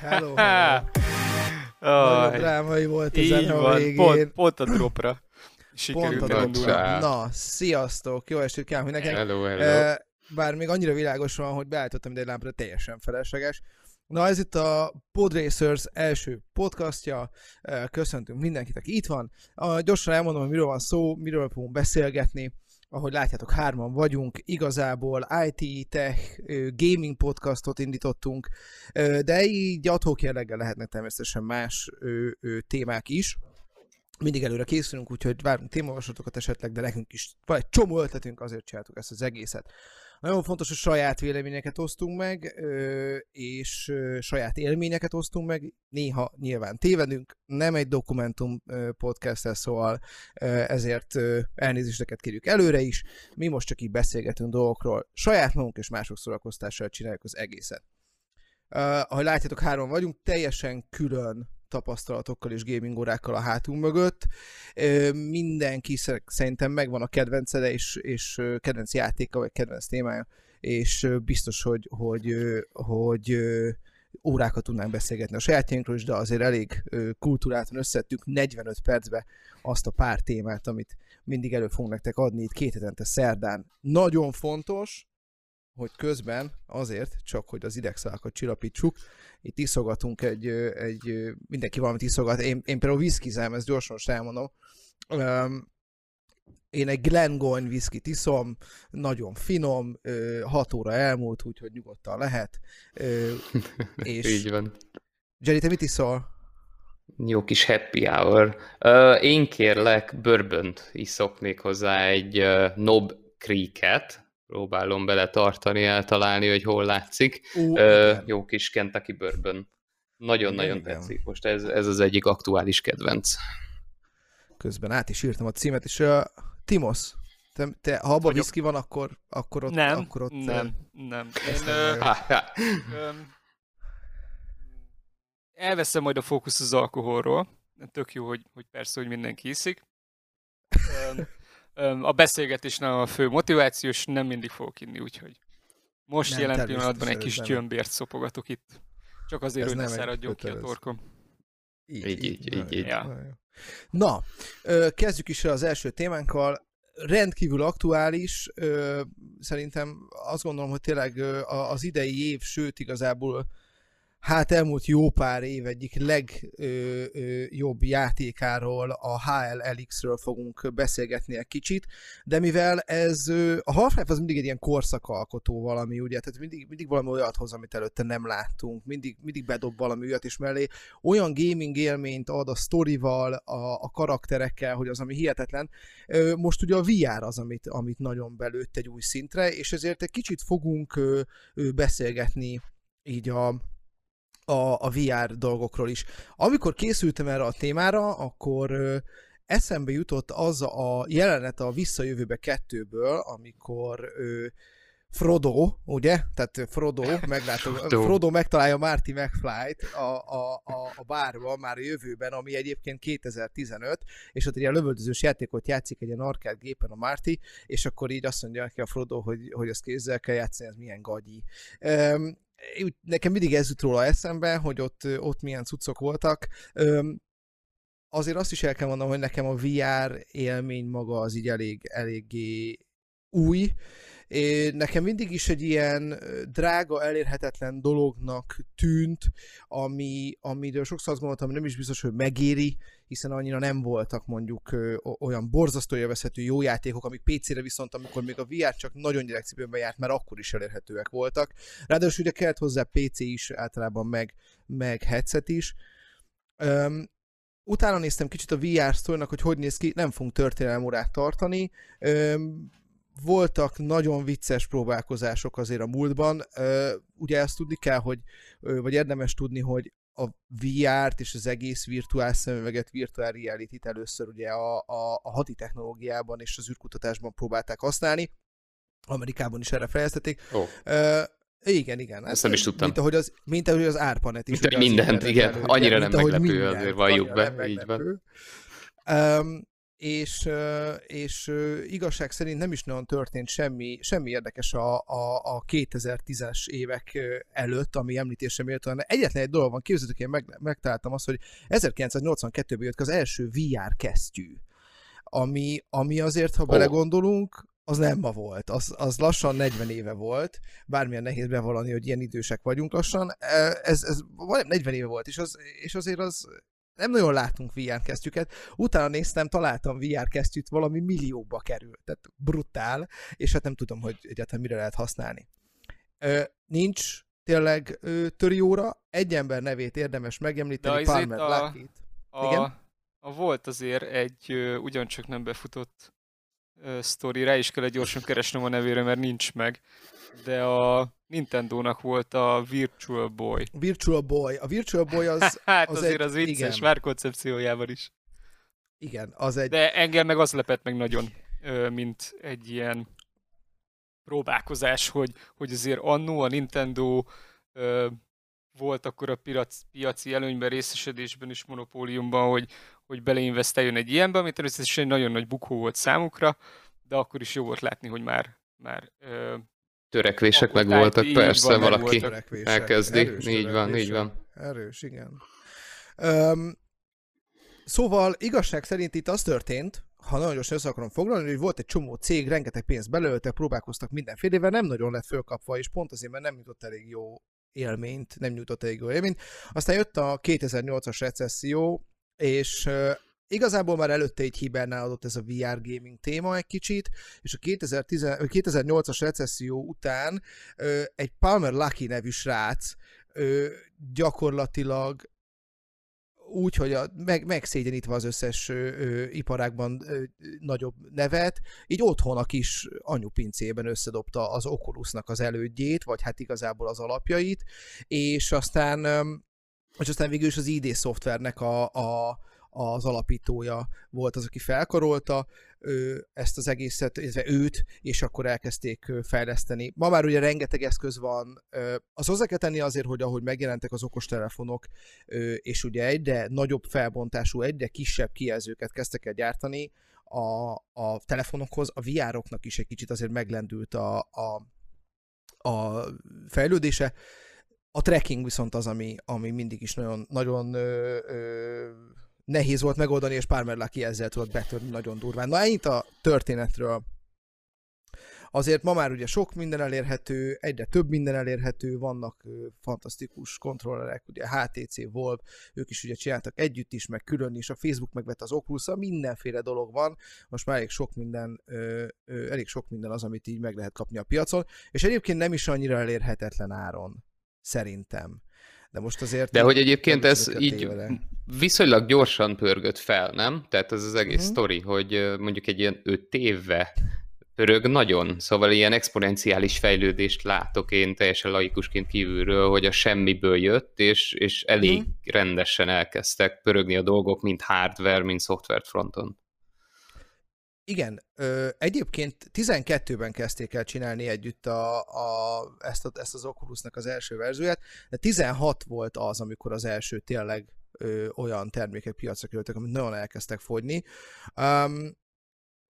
Hello, hello. Nagyon drámai volt a zene a végén. Pont, pont a dropra. Sikerült Pont a dropra. Na, sziasztok, jó estét kívánok mindenkinek. Hello, hello. Bár még annyira világos van, hogy beállítottam ide egy lámpra, teljesen felesleges. Na, ez itt a Podracers első podcastja. Köszöntünk mindenkit, aki itt van. Gyorsan elmondom, hogy miről van szó, miről fogunk beszélgetni ahogy látjátok, hárman vagyunk, igazából IT, tech, gaming podcastot indítottunk, de így adhok jelleggel lehetnek természetesen más témák is. Mindig előre készülünk, úgyhogy várunk témavaslatokat esetleg, de nekünk is van egy csomó ötletünk, azért csináltuk ezt az egészet. Nagyon fontos, hogy saját véleményeket osztunk meg, és saját élményeket osztunk meg. Néha nyilván tévedünk, nem egy dokumentum podcast szóval ezért elnézéseket kérjük előre is. Mi most csak így beszélgetünk dolgokról. Saját magunk és mások szórakoztással csináljuk az egészet. Ahogy látjátok, három vagyunk, teljesen külön tapasztalatokkal és gaming órákkal a hátunk mögött. Mindenki szerintem megvan a kedvence, és, és kedvenc játéka, vagy kedvenc témája, és biztos, hogy, hogy, hogy órákat tudnánk beszélgetni a sajátjainkról is, de azért elég kultúráltan összettük 45 percbe azt a pár témát, amit mindig elő fogunk nektek adni itt két hetente szerdán. Nagyon fontos, hogy közben azért, csak hogy az idegszálakat csillapítsuk, itt iszogatunk egy, egy mindenki valamit iszogat. Én, én például viszkizem, ezt gyorsan most elmondom. Um, én egy Glengoyne viszkit iszom, nagyon finom, 6 óra elmúlt, úgyhogy nyugodtan lehet. És... Így van. Jerry, te mit iszol? Jó kis happy hour. Én kérlek bourbont iszok még hozzá egy Nob Creek-et, próbálom bele tartani, eltalálni, hogy hol látszik. Uh, uh, jó kis Kentucky bourbon. Nagyon-nagyon tetszik. Most ez, ez az egyik aktuális kedvenc. Közben át is írtam a címet, és uh, Timos, te, te, ha abban viszki van, akkor, akkor ott... Nem, akkor ott, nem, nem. Én, ö, ö, elveszem majd a fókusz az alkoholról. Tök jó, hogy, hogy persze, hogy mindenki hiszik a beszélgetés nem a fő motiváció, és nem mindig fogok inni, úgyhogy most nem, jelen pillanatban egy kis gyömbért szopogatok itt. Csak azért, Ez hogy ne száradjon ki a torkom. Így, így, így. így, így. Ja. Na, kezdjük is az első témánkkal. Rendkívül aktuális, szerintem azt gondolom, hogy tényleg az idei év, sőt igazából hát elmúlt jó pár év egyik legjobb játékáról, a HLLX-ről fogunk beszélgetni egy kicsit, de mivel ez a Half-Life az mindig egy ilyen korszakalkotó valami, ugye, tehát mindig, mindig valami olyat hoz, amit előtte nem láttunk, mindig, mindig bedob valami olyat is mellé, olyan gaming élményt ad a sztorival, a, a karakterekkel, hogy az, ami hihetetlen. Most ugye a VR az, amit, amit nagyon belőtt egy új szintre, és ezért egy kicsit fogunk beszélgetni így a, a, a VR dolgokról is. Amikor készültem erre a témára, akkor ö, eszembe jutott az a jelenet a Visszajövőbe kettőből, amikor ö, Frodo, ugye? Tehát Frodo, meglátog, Frodo. Frodo megtalálja Marty McFly-t a, a, a, a bárban már a jövőben, ami egyébként 2015, és ott egy ilyen lövöldözős játékot játszik egy ilyen arcade gépen a Marty, és akkor így azt mondja neki a Frodo, hogy, hogy azt kézzel kell játszani, ez milyen gagyi. Um, nekem mindig ez jut róla eszembe, hogy ott, ott milyen cuccok voltak. Azért azt is el kell mondanom, hogy nekem a VR élmény maga az így elég, eléggé új, nekem mindig is egy ilyen drága, elérhetetlen dolognak tűnt, ami, amiről sokszor azt gondoltam, hogy nem is biztos, hogy megéri, hiszen annyira nem voltak mondjuk olyan borzasztó élvezhető jó játékok, amik PC-re viszont, amikor még a VR csak nagyon gyerekcipőben járt, mert akkor is elérhetőek voltak. Ráadásul ugye kellett hozzá PC is általában, meg, meg headset is. Um, utána néztem kicsit a VR sztorinak, hogy hogy néz ki, nem fogunk történelmórát tartani. Um, voltak nagyon vicces próbálkozások azért a múltban. Ugye ezt tudni kell, hogy, vagy érdemes tudni, hogy a VR-t és az egész virtuális szemüveget, virtuál reality-t először ugye a, a, a hati technológiában és az űrkutatásban próbálták használni. Amerikában is erre fejeztették. Oh. Uh, igen, igen. Ezt nem is tudtam. Mint ahogy az, mint ahogy az ARPANET is. Mint mindent, igen. Elő, Annyira nem meglepő, azért valljuk be. Így van. Um, és, és igazság szerint nem is nagyon történt semmi, semmi érdekes a, a, a 2010-es évek előtt, ami említésre méltó. Egyetlen egy dolog van, képzeljük, én meg, megtaláltam azt, hogy 1982-ben jött az első VR kesztyű, ami, ami azért, ha oh. belegondolunk, az nem ma volt, az, az lassan 40 éve volt, bármilyen nehéz bevallani, hogy ilyen idősek vagyunk lassan, ez, ez 40 éve volt, és, az, és azért az nem nagyon látunk VR kesztyüket. Utána néztem, találtam VR kesztyűt, valami millióba kerül. Tehát brutál, és hát nem tudom, hogy egyáltalán mire lehet használni. Ö, nincs tényleg ö, törióra, egy ember nevét érdemes megemlíteni, Palmer a, Lucky-t. A, Igen? A volt azért egy ö, ugyancsak nem befutott sztori, rá is kellett gyorsan keresnem a nevére, mert nincs meg de a Nintendo-nak volt a Virtual Boy. Virtual Boy. A Virtual Boy az... hát az azért egy, az vicces, igen. már koncepciójával is. Igen, az egy... De engem meg az lepett meg nagyon, mint egy ilyen próbálkozás, hogy, hogy azért annó a Nintendo volt akkor a piac, piaci előnyben, részesedésben és monopóliumban, hogy, hogy beleinvestáljon egy ilyenbe, ami természetesen egy nagyon nagy bukó volt számukra, de akkor is jó volt látni, hogy már, már törekvések meg voltak, persze, van, valaki elkezdi. Erős így van, így van. Erős, igen. Um, szóval igazság szerint itt az történt, ha nagyon gyorsan össze akarom foglalni, hogy volt egy csomó cég, rengeteg pénzt belőltek, próbálkoztak mindenfélevel, nem nagyon lett fölkapva, és pont azért, mert nem jutott elég jó élményt, nem nyújtott elég jó élményt. Aztán jött a 2008-as recesszió, és Igazából már előtte egy hibernálódott ez a VR gaming téma egy kicsit, és a 2010, 2008-as recesszió után egy Palmer Lucky nevű srác gyakorlatilag úgy, hogy a, meg, megszégyenítve az összes ö, ö, iparágban ö, nagyobb nevet, így otthon a kis anyupincében összedobta az Oculusnak az elődjét, vagy hát igazából az alapjait, és aztán, ö, és aztán végül is az ID szoftvernek a, a az alapítója volt az, aki felkarolta ő, ezt az egészet, illetve őt, és akkor elkezdték fejleszteni. Ma már ugye rengeteg eszköz van, az hozzá kell tenni azért, hogy ahogy megjelentek az okostelefonok, és ugye egyre nagyobb felbontású, egyre kisebb kijelzőket kezdtek el gyártani, a, a telefonokhoz, a VR-oknak is egy kicsit azért meglendült a, a, a fejlődése. A tracking viszont az, ami, ami mindig is nagyon, nagyon ö, ö, nehéz volt megoldani, és Parmerlaki ezzel tudott betörni nagyon durván. Na ennyit a történetről. Azért ma már ugye sok minden elérhető, egyre több minden elérhető, vannak ö, fantasztikus kontrollerek, ugye HTC, Volv, ők is ugye csináltak együtt is, meg külön is, a Facebook megvett az oculus mindenféle dolog van, most már elég sok minden, ö, ö, elég sok minden az, amit így meg lehet kapni a piacon, és egyébként nem is annyira elérhetetlen áron, szerintem. De most azért... De hogy egyébként ez így tévele. viszonylag gyorsan pörgött fel, nem? Tehát ez az egész uh-huh. sztori, hogy mondjuk egy ilyen öt évve pörög nagyon, szóval ilyen exponenciális fejlődést látok én teljesen laikusként kívülről, hogy a semmiből jött, és, és elég uh-huh. rendesen elkezdtek pörögni a dolgok, mint hardware, mint software fronton. Igen, ö, egyébként 12-ben kezdték el csinálni együtt a, a, ezt, a, ezt az Oculusnak az első verzióját, de 16 volt az, amikor az első tényleg ö, olyan termékek piacra kerültek, amit nagyon elkezdtek fogyni. Um,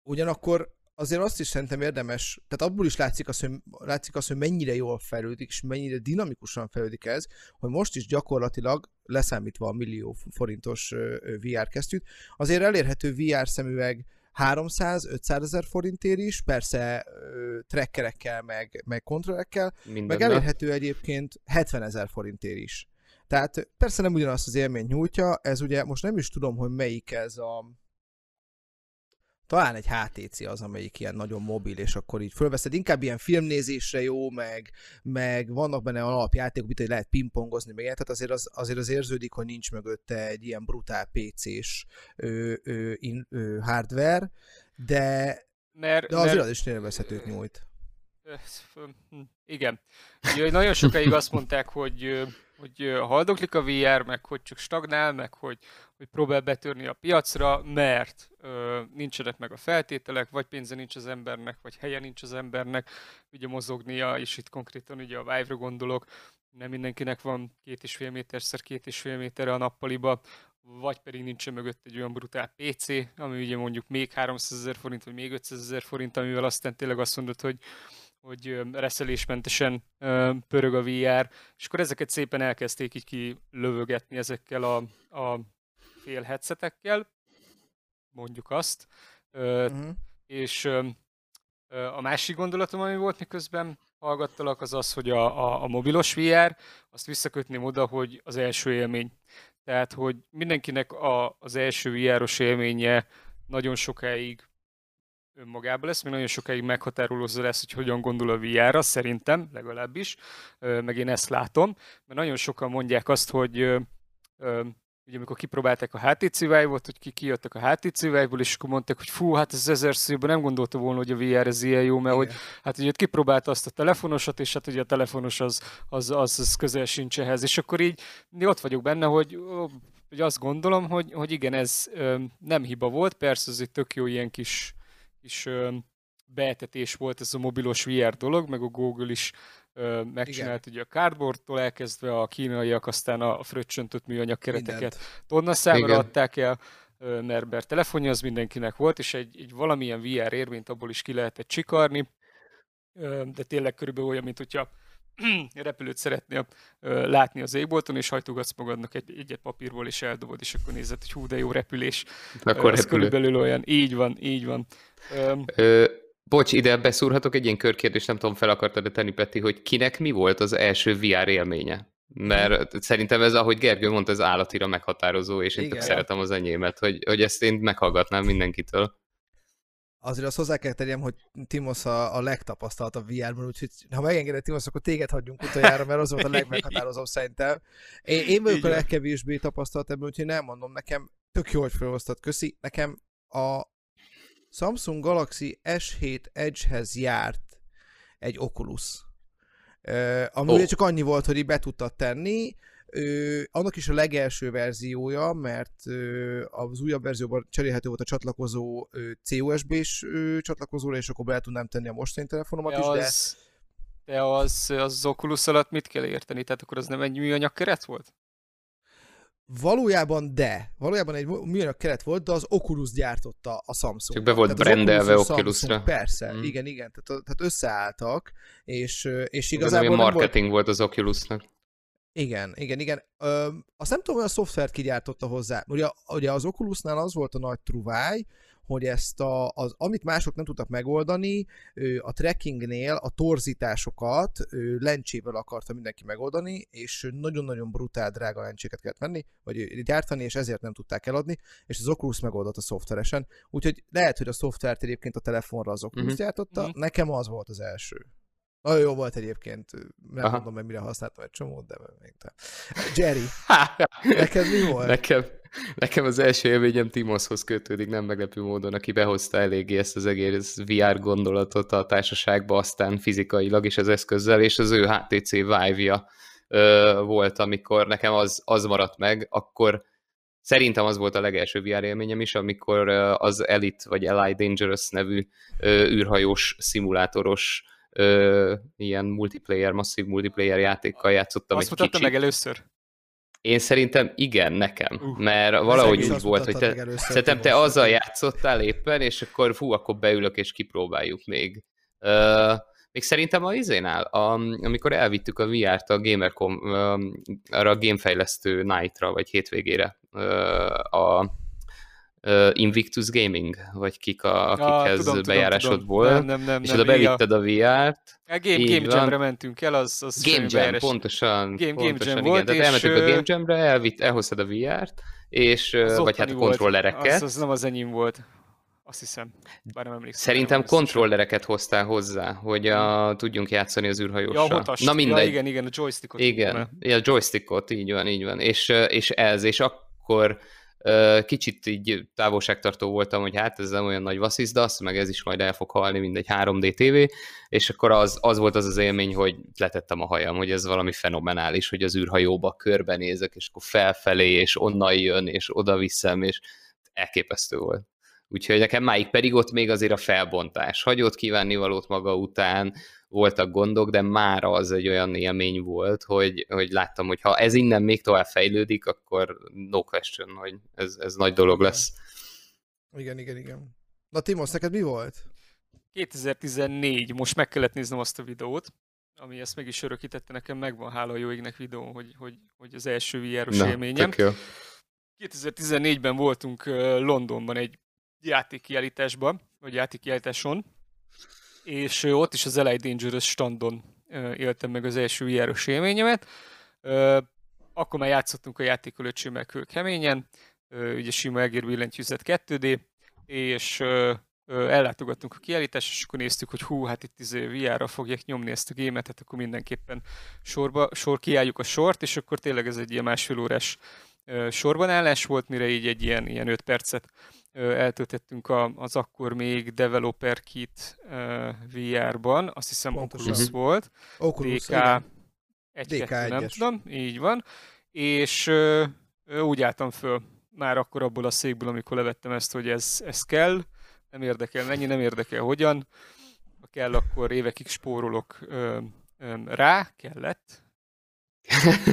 ugyanakkor azért azt is szerintem érdemes, tehát abból is látszik az, hogy, látszik az, hogy mennyire jól fejlődik, és mennyire dinamikusan fejlődik ez, hogy most is gyakorlatilag, leszámítva a millió forintos VR kesztyűt, azért elérhető VR szemüveg 300-500 ezer forintért is, persze trackerekkel, meg, meg kontrollerekkel, meg elérhető egyébként 70 ezer forintért is. Tehát persze nem ugyanazt az élményt nyújtja, ez ugye most nem is tudom, hogy melyik ez a talán egy HTC az, amelyik ilyen nagyon mobil, és akkor így fölveszed, inkább ilyen filmnézésre jó, meg, meg vannak benne alapjátékok, mint hogy lehet pingpongozni, meg tehát azért az, azért az érződik, hogy nincs mögötte egy ilyen brutál PC-s ö, ö, in, ö, hardware, de, mert, de azért mert... az is élvezhetőt nyújt. Hm, igen. Ugye, nagyon sokáig azt mondták, hogy hogy haldoklik a VR, meg hogy csak stagnál, meg hogy, hogy próbál betörni a piacra, mert ö, nincsenek meg a feltételek, vagy pénze nincs az embernek, vagy helye nincs az embernek, ugye mozognia, és itt konkrétan ugye a Vive-ra gondolok, nem mindenkinek van két és fél méter szer két és fél méterre a nappaliba, vagy pedig nincsen mögött egy olyan brutál PC, ami ugye mondjuk még 300 ezer forint, vagy még 500 ezer forint, amivel aztán tényleg azt mondod, hogy hogy reszelésmentesen pörög a VR, és akkor ezeket szépen elkezdték így kilövögetni ezekkel a, a fél headsetekkel, mondjuk azt, uh-huh. és a másik gondolatom, ami volt miközben hallgattalak, az az, hogy a, a, a mobilos VR, azt visszakötném oda, hogy az első élmény. Tehát, hogy mindenkinek a, az első VR-os élménye nagyon sokáig önmagában lesz, még nagyon sokáig meghatározó lesz, hogy hogyan gondol a VR-ra, szerintem legalábbis, meg én ezt látom, mert nagyon sokan mondják azt, hogy ugye amikor kipróbálták a HTC Vive-ot, hogy ki kijöttek a HTC Vive-ból, és akkor mondták, hogy fú, hát ez ezer szívben nem gondolta volna, hogy a VR ez ilyen jó, mert Igen. hogy hát ugye kipróbálta azt a telefonosat, és hát ugye a telefonos az, az, az, az közel sincs ehhez, és akkor így ott vagyok benne, hogy hogy azt gondolom, hogy, hogy igen, ez ö, nem hiba volt, persze ez egy tök jó ilyen kis, kis ö, beetetés volt ez a mobilos VR dolog, meg a Google is megcsinált ugye a cardboardtól elkezdve a kínaiak, aztán a fröccsöntött műanyag kereteket tonna számra adták el, mert, mert telefonja az mindenkinek volt, és egy, egy valamilyen VR érvényt abból is ki lehetett csikarni, de tényleg körülbelül olyan, mint hogyha repülőt szeretnél látni az égbolton, és hajtogatsz magadnak egy, egyet papírból, és eldobod, és akkor nézed, hogy hú, de jó repülés. Akkor Ez körülbelül olyan. Így van, így van. Ö, bocs, ide beszúrhatok egy ilyen körkérdést, nem tudom, fel akartad tenni, Peti, hogy kinek mi volt az első VR élménye? Mert szerintem ez, ahogy Gergő mondta, ez állatira meghatározó, és én Igen. tök szeretem az enyémet, hogy, hogy ezt én meghallgatnám mindenkitől azért azt hozzá kell tegyem, hogy Timosz a, a legtapasztalt a VR-ban, úgyhogy ha megengedett Timosz, akkor téged hagyjunk utoljára, mert az volt a legmeghatározóbb szerintem. Én, én vagyok a legkevésbé tapasztalt ebben, úgyhogy nem mondom, nekem tök jó, hogy felhoztad, köszi. Nekem a Samsung Galaxy S7 Edge-hez járt egy Oculus. Uh, ami oh. csak annyi volt, hogy így be tudtad tenni, Ö, annak is a legelső verziója, mert ö, az újabb verzióban cserélhető volt a csatlakozó CUSB-s csatlakozóra, és akkor be tudnám tenni a mostani telefonomat de is, az, de... De az, az Oculus alatt mit kell érteni? Tehát akkor az nem egy műanyag keret volt? Valójában de. Valójában egy műanyag keret volt, de az Oculus gyártotta a Samsung. Csak be volt tehát brendelve Oculus Oculusra. Persze, mm. igen, igen. Tehát, tehát összeálltak, és, és igazából... marketing volt... volt az Oculusnak. Igen, igen, igen. Ö, azt nem tudom, hogy a szoftvert kigyártotta hozzá. Ugye, ugye az Oculusnál az volt a nagy truváj, hogy ezt a, az, amit mások nem tudtak megoldani, a trekkingnél a torzításokat lencsével akarta mindenki megoldani, és nagyon-nagyon brutál drága lencséket kellett venni, vagy gyártani, és ezért nem tudták eladni, és az Oculus megoldott a szoftveresen. Úgyhogy lehet, hogy a szoftvert egyébként a telefonra az Oculus uh-huh. gyártotta, uh-huh. nekem az volt az első. Nagyon jó volt egyébként, nem Aha. mondom meg mire használtam egy csomót, de még te. Jerry, neked mi volt? Nekem, nekem az első élményem Timoshoz kötődik, nem meglepő módon, aki behozta eléggé ezt az egész VR gondolatot a társaságba, aztán fizikailag is az eszközzel, és az ő HTC Vive-ja volt, amikor nekem az, az maradt meg, akkor Szerintem az volt a legelső VR élményem is, amikor az Elite vagy Eli Dangerous nevű űrhajós szimulátoros ö, ilyen multiplayer, masszív multiplayer játékkal játszottam Azt egy kicsit. meg először? Én szerintem igen, nekem, uh, mert valahogy úgy volt, hogy te, szerintem te azzal játszottál éppen, és akkor fú, akkor beülök és kipróbáljuk még. Uh, még szerintem a izénál, a, amikor elvittük a VR-t a Gamercom, arra a gamefejlesztő night-ra, vagy hétvégére, a uh, Invictus Gaming, vagy kik, a, akikhez ja, bejárásod volt, nem, nem, nem, és oda bevitted a VR-t. A Game, Game Jam-re mentünk el, az, az Game Jam, bejárás. pontosan, Game, pontosan, Game Jam igen. Volt, Tehát elmentünk a Game Jam-re, elvitt, elhoztad a VR-t, és, vagy hát a kontrollereket. Az, az nem az enyém volt. Azt hiszem, bár nem emlékszem. Szerintem kontrollereket hoztál hozzá, hogy a, hmm. tudjunk játszani az űrhajóssal. Ja, Na mindegy. Ja, igen, igen, a joystickot. Igen, ja, a joystickot, így van, így van. És, és ez, és akkor Kicsit így távolságtartó voltam, hogy hát ez nem olyan nagy vasszizdasz, meg ez is majd el fog halni, mint egy 3D TV, és akkor az, az volt az az élmény, hogy letettem a hajam, hogy ez valami fenomenális, hogy az űrhajóba körbenézek, és akkor felfelé, és onnan jön, és oda viszem, és elképesztő volt. Úgyhogy nekem máig pedig ott még azért a felbontás. Hagyott kívánni valót maga után, voltak gondok, de már az egy olyan élmény volt, hogy, hogy láttam, hogy ha ez innen még tovább fejlődik, akkor no question, hogy ez, ez nagy dolog lesz. Igen, igen, igen. Na Timos, neked mi volt? 2014, most meg kellett néznem azt a videót, ami ezt meg is örökítette nekem, megvan hála a jó égnek videó, hogy, hogy, hogy az első VR-os élményem. jó. 2014-ben voltunk Londonban egy játékkiállításban, vagy játékkiállításon, és ott is az LA Dangerous standon éltem meg az első VR-os élményemet. Akkor már játszottunk a játékolöcsémmel keményen, ugye sima egér billentyűzet 2D, és ellátogattunk a kiállításra, és akkor néztük, hogy hú, hát itt izé VR-ra fogják nyomni ezt a gémet, hát akkor mindenképpen sorba, sor kiálljuk a sort, és akkor tényleg ez egy ilyen másfél órás sorbanállás volt, mire így egy ilyen, ilyen 5 percet eltöltettünk az akkor még Developer Kit VR-ban, azt hiszem Pontosan. Oculus volt, Oculus, DK 1 nem tudom, így van, és úgy álltam föl már akkor abból a székből, amikor levettem ezt, hogy ez, ez kell, nem érdekel mennyi, nem érdekel hogyan, ha kell, akkor évekig spórolok rá, kellett.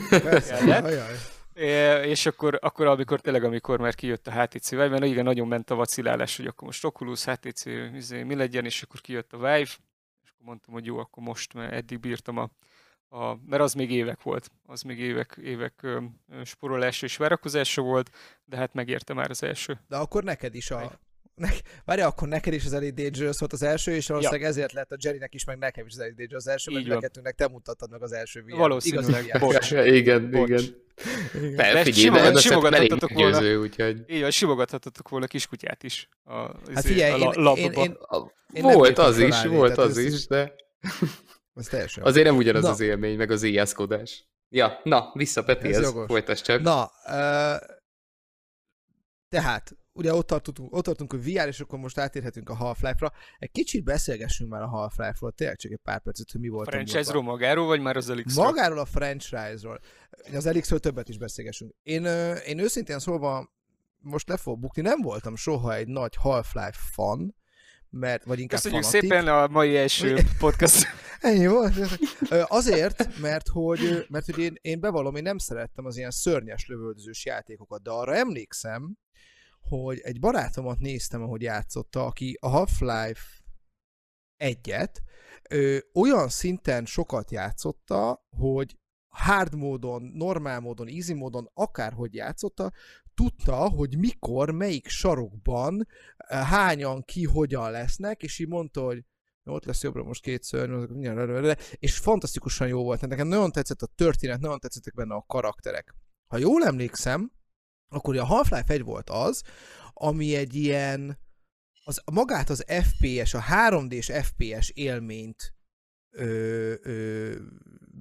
kellett. É, és akkor, akkor, amikor tényleg, amikor már kijött a HTC Vive, mert igen, nagyon ment a vacilálás, hogy akkor most Oculus, HTC, izé, mi legyen, és akkor kijött a Vive, és akkor mondtam, hogy jó, akkor most, mert eddig bírtam a, a mert az még évek volt, az még évek, évek sporolása és várakozása volt, de hát megérte már az első. De akkor neked is a, ne, várj, akkor neked is az Elite Dangerous volt az első, és valószínűleg ja. ezért lett a Jerrynek is, meg nekem is az Elite Dangerous az első, Így mert neked te mutattad meg az első videót. Valószínűleg. Bocs. Igen, Bocs. igen. igen. Figyelj, simogathattatok volna, győző, úgyhogy... Így van, simogathattatok volna kiskutyát is a, hát izé, figyelj, a én, én, én, én, Volt az is, volt az is, de... Az teljesen. Azért nem ugyanaz az élmény, meg az éjjelszkodás. Ja, na, vissza Petihez, folytasd csak. Na, uh, tehát ugye ott tartunk, ott tartunk, hogy VR, és akkor most átérhetünk a Half-Life-ra. Egy kicsit beszélgessünk már a Half-Life-ról, tényleg csak egy pár percet, hogy mi volt. A franchise-ról magáról, vagy már az elix Magáról a franchise-ról. Az elix többet is beszélgessünk. Én, én őszintén szólva most le fogok bukni, nem voltam soha egy nagy Half-Life fan, mert, vagy inkább Köszönjük fanatik. szépen a mai első podcast. Ennyi volt. Azért, mert hogy, mert hogy én, én bevallom, én nem szerettem az ilyen szörnyes lövöldözős játékokat, de arra emlékszem, hogy egy barátomat néztem, ahogy játszotta, aki a Half-Life egyet ö, olyan szinten sokat játszotta, hogy hard módon, normál módon, easy módon, akárhogy játszotta, tudta, hogy mikor, melyik sarokban, hányan, ki, hogyan lesznek, és így mondta, hogy ott lesz jobbra most két szörny, és fantasztikusan jó volt. Nekem nagyon tetszett a történet, nagyon tetszettek benne a karakterek. Ha jól emlékszem, akkor a Half-Life 1 volt az, ami egy ilyen, az, magát az FPS, a 3D-s FPS élményt ö, ö,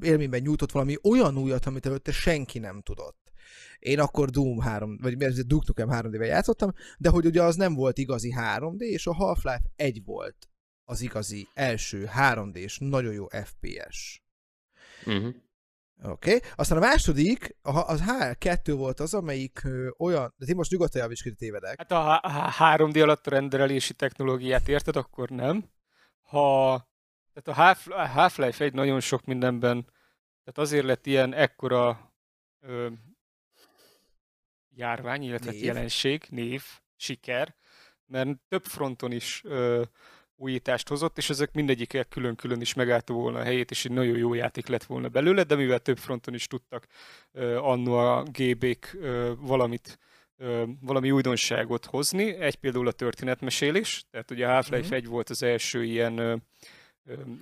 élményben nyújtott valami olyan újat, amit előtte senki nem tudott. Én akkor Doom 3, vagy Duke Nukem 3D-vel játszottam, de hogy ugye az nem volt igazi 3D, és a Half-Life 1 volt az igazi első 3D-s, nagyon jó FPS. Uh-huh. Oké. Okay. Aztán a második, az HR2 volt az, amelyik ö, olyan, de ti most nyugodtan ki, tévedek. Hát a, a 3D alatt a renderelési technológiát érted, akkor nem. Ha, tehát a, Half, a Half-Life egy nagyon sok mindenben, tehát azért lett ilyen ekkora ö, járvány, illetve név. jelenség, név, siker, mert több fronton is ö, újítást hozott, és ezek mindegyik külön-külön is megállta volna a helyét, és egy nagyon jó játék lett volna belőle, de mivel több fronton is tudtak uh, annó a GB-k uh, valamit valami újdonságot hozni. Egy például a történetmesélés, tehát ugye a Half-Life uh-huh. 1 volt az első ilyen,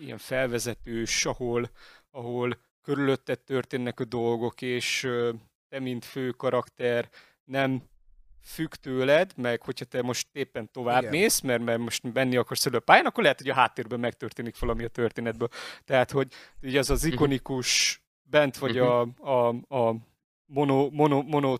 ilyen felvezetős, ahol, ahol körülötted történnek a dolgok, és te, mint fő karakter nem függ tőled, meg hogyha te most éppen tovább Igen. mész, mert, mert most menni akarsz elő a pályán, akkor lehet, hogy a háttérben megtörténik valami a történetből. Tehát, hogy ugye az az mhm. ikonikus bent vagy uh-huh. a, a, a mono, mono, mono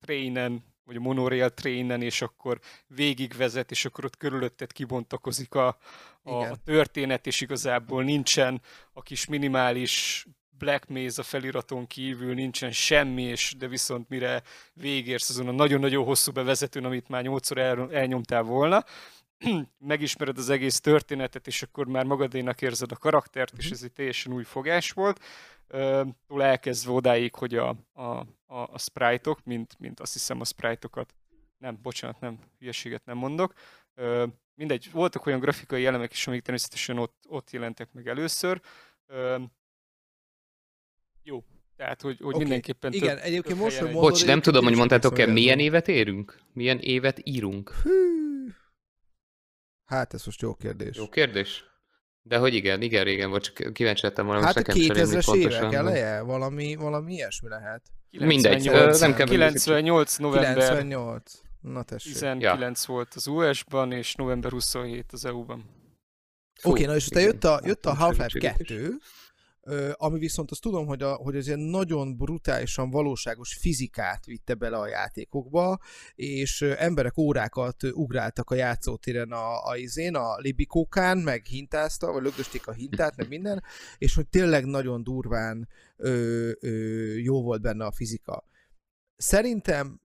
trainen, vagy a monorail trainen, és akkor végigvezet, és akkor ott körülötted kibontakozik a, a, a történet, és igazából nincsen a kis minimális Black Mesa feliraton kívül nincsen semmi, és de viszont mire végérsz azon a nagyon-nagyon hosszú bevezetőn, amit már nyolcszor el, elnyomtál volna, megismered az egész történetet, és akkor már magadénak érzed a karaktert, és Mhm. ez egy teljesen új fogás volt. Túl elkezdve odáig, hogy a, a, a, a sprite-ok, mint, mint azt hiszem a sprite-okat, nem, bocsánat, nem, hülyeséget nem mondok. Mindegy, voltak olyan grafikai elemek is, amik természetesen ott, ott jelentek meg először. Jó, tehát, hogy, hogy Oké, mindenképpen igen, több, egyébként több most, hogy mondod, Bocs, nem egyébként tudom, hogy mondtátok-e, milyen évet érünk? Milyen évet írunk? Hű. Hát ez most jó kérdés. Jó kérdés. De hogy igen, igen, régen volt, csak kíváncsi lettem volna, Hát most nekem sem rémlik 2000-es pontosan, évek eleje? Valami, valami ilyesmi lehet. Mindegy, 98, ö, nem kell 98 november 98. Na tessék. 19 volt az US-ban, és november 27 az EU-ban. Oké, na és utána igen. jött a, jött a Half-Life segítséget is. 2, ö, ami viszont azt tudom, hogy, a, hogy az ilyen nagyon brutálisan valóságos fizikát vitte bele a játékokba, és emberek órákat ugráltak a játszótéren a, a izén, a libikókán, meg hintázta, vagy lögdösték a hintát, meg minden, és hogy tényleg nagyon durván ö, ö, jó volt benne a fizika. Szerintem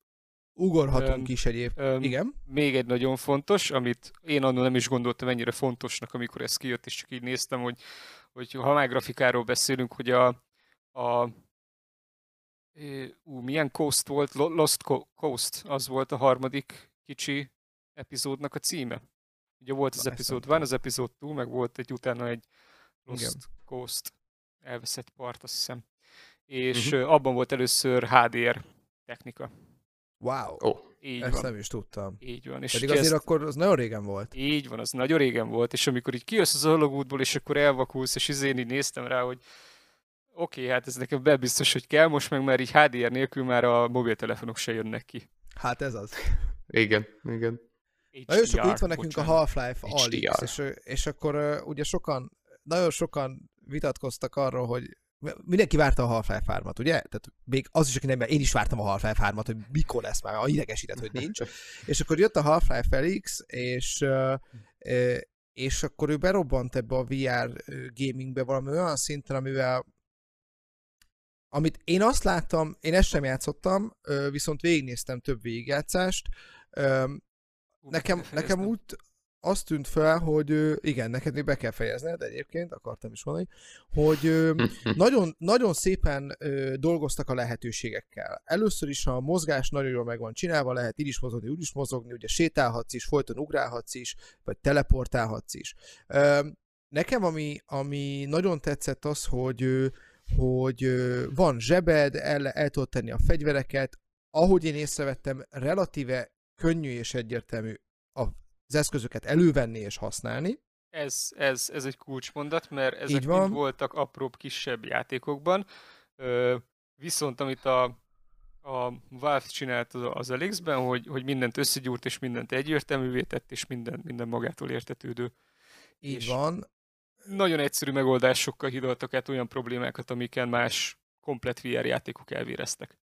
ugorhatunk Öm, is egyéb. Igen? Még egy nagyon fontos, amit én annól nem is gondoltam ennyire fontosnak, amikor ez kijött, és csak így néztem, hogy, hogy ha már grafikáról beszélünk, hogy a, a ú, milyen Coast volt? Lo- Lost Co- Coast, az volt a harmadik kicsi epizódnak a címe. Ugye volt az epizód 1, az epizód 2, meg volt egy utána egy Lost Igen. Coast, elveszett part, azt hiszem. És Mhm. uh abban volt először HDR technika. Wow. Ó, Így Ezt van. nem is tudtam. Így van. És Pedig azért ezt- akkor az nagyon régen volt. Így van, az nagyon régen volt, és amikor így kijössz az alagútból, és akkor elvakulsz, és izén így néztem rá, hogy oké, hát ez nekem bebiztos, hogy kell, most meg már így HDR nélkül már a mobiltelefonok se jönnek ki. Hát ez az. igen, igen. Na jó, és akkor HDR, itt van nekünk a bocsánat. Half-Life HDR. Alyx, és, és akkor ugye sokan, nagyon sokan vitatkoztak arról, hogy mindenki várta a Half-Life 3-at, ugye? Tehát még az is, aki nem, én is vártam a Half-Life 3-at, hogy mikor lesz már, a idegesített, hogy nincs. És akkor jött a Half-Life Alyx, és, és akkor ő berobbant ebbe a VR gamingbe valami olyan szinten, amivel amit én azt láttam, én ezt sem játszottam, viszont végignéztem több végigjátszást, nekem, nekem úgy azt tűnt fel, hogy igen, neked még be kell fejezned egyébként, akartam is mondani, hogy nagyon, nagyon szépen dolgoztak a lehetőségekkel. Először is a mozgás nagyon jól meg van csinálva, lehet így is mozogni, úgy is mozogni, ugye sétálhatsz is, folyton ugrálhatsz is, vagy teleportálhatsz is. Nekem ami, ami nagyon tetszett az, hogy, hogy van zsebed, el, el tudod tenni a fegyvereket, ahogy én észrevettem, relatíve könnyű és egyértelmű az eszközöket elővenni és használni. Ez, ez, ez egy kulcsmondat, mert ezek mind voltak apróbb, kisebb játékokban, Ö, viszont amit a, a Valve csinált az- az Elix-ben, hogy, hogy mindent összegyúrt és mindent egyértelművé tett, és minden, minden magától értetődő. Így És- van. Nagyon egyszerű megoldásokkal hidaltak át olyan problémákat, amiken más komplet VR játékok elvéreztek.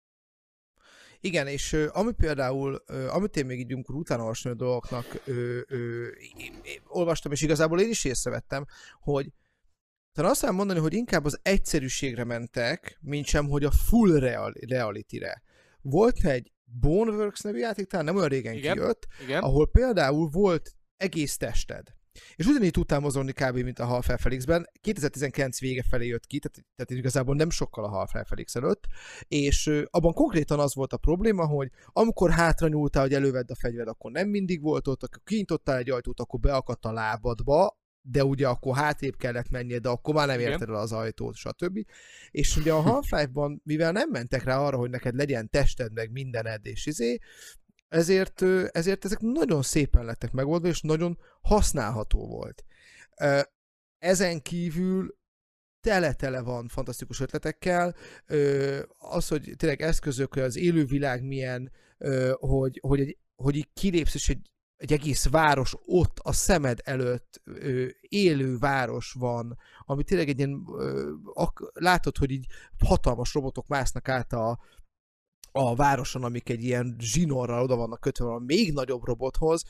Igen, és ami például, amit én még így amikor utána olvasni a dolgoknak ö, ö, én, én olvastam, és igazából én is észrevettem, hogy talán azt lehet mondani, hogy inkább az egyszerűségre mentek, mint sem, hogy a full real, reality-re. Volt egy Boneworks nevű játék, talán nem olyan régen Igen. kijött, Igen? ahol például volt egész tested. És ugyanígy tudtál mozogni kb. mint a Half-Life Felix-ben. 2019 vége felé jött ki, tehát, tehát igazából nem sokkal a Half-Life Felix előtt, és abban konkrétan az volt a probléma, hogy amikor hátra nyúltál, hogy elővedd a fegyvert, akkor nem mindig volt ott, akkor kinyitottál egy ajtót, akkor beakadt a lábadba, de ugye akkor hátrébb kellett mennie, de akkor már nem érted el az ajtót, stb. És ugye a Half-Life-ban, mivel nem mentek rá arra, hogy neked legyen tested, meg mindened, és izé, ezért, ezért ezek nagyon szépen lettek megoldva, és nagyon használható volt. Ezen kívül tele-tele van fantasztikus ötletekkel, az, hogy tényleg eszközök, hogy az élővilág milyen, hogy, hogy, egy, hogy így kilépsz, és egy, egy egész város ott a szemed előtt élő város van, ami tényleg egy ilyen, ö, látod, hogy így hatalmas robotok másznak át a, a városon, amik egy ilyen zsinorral oda vannak kötve a még nagyobb robothoz,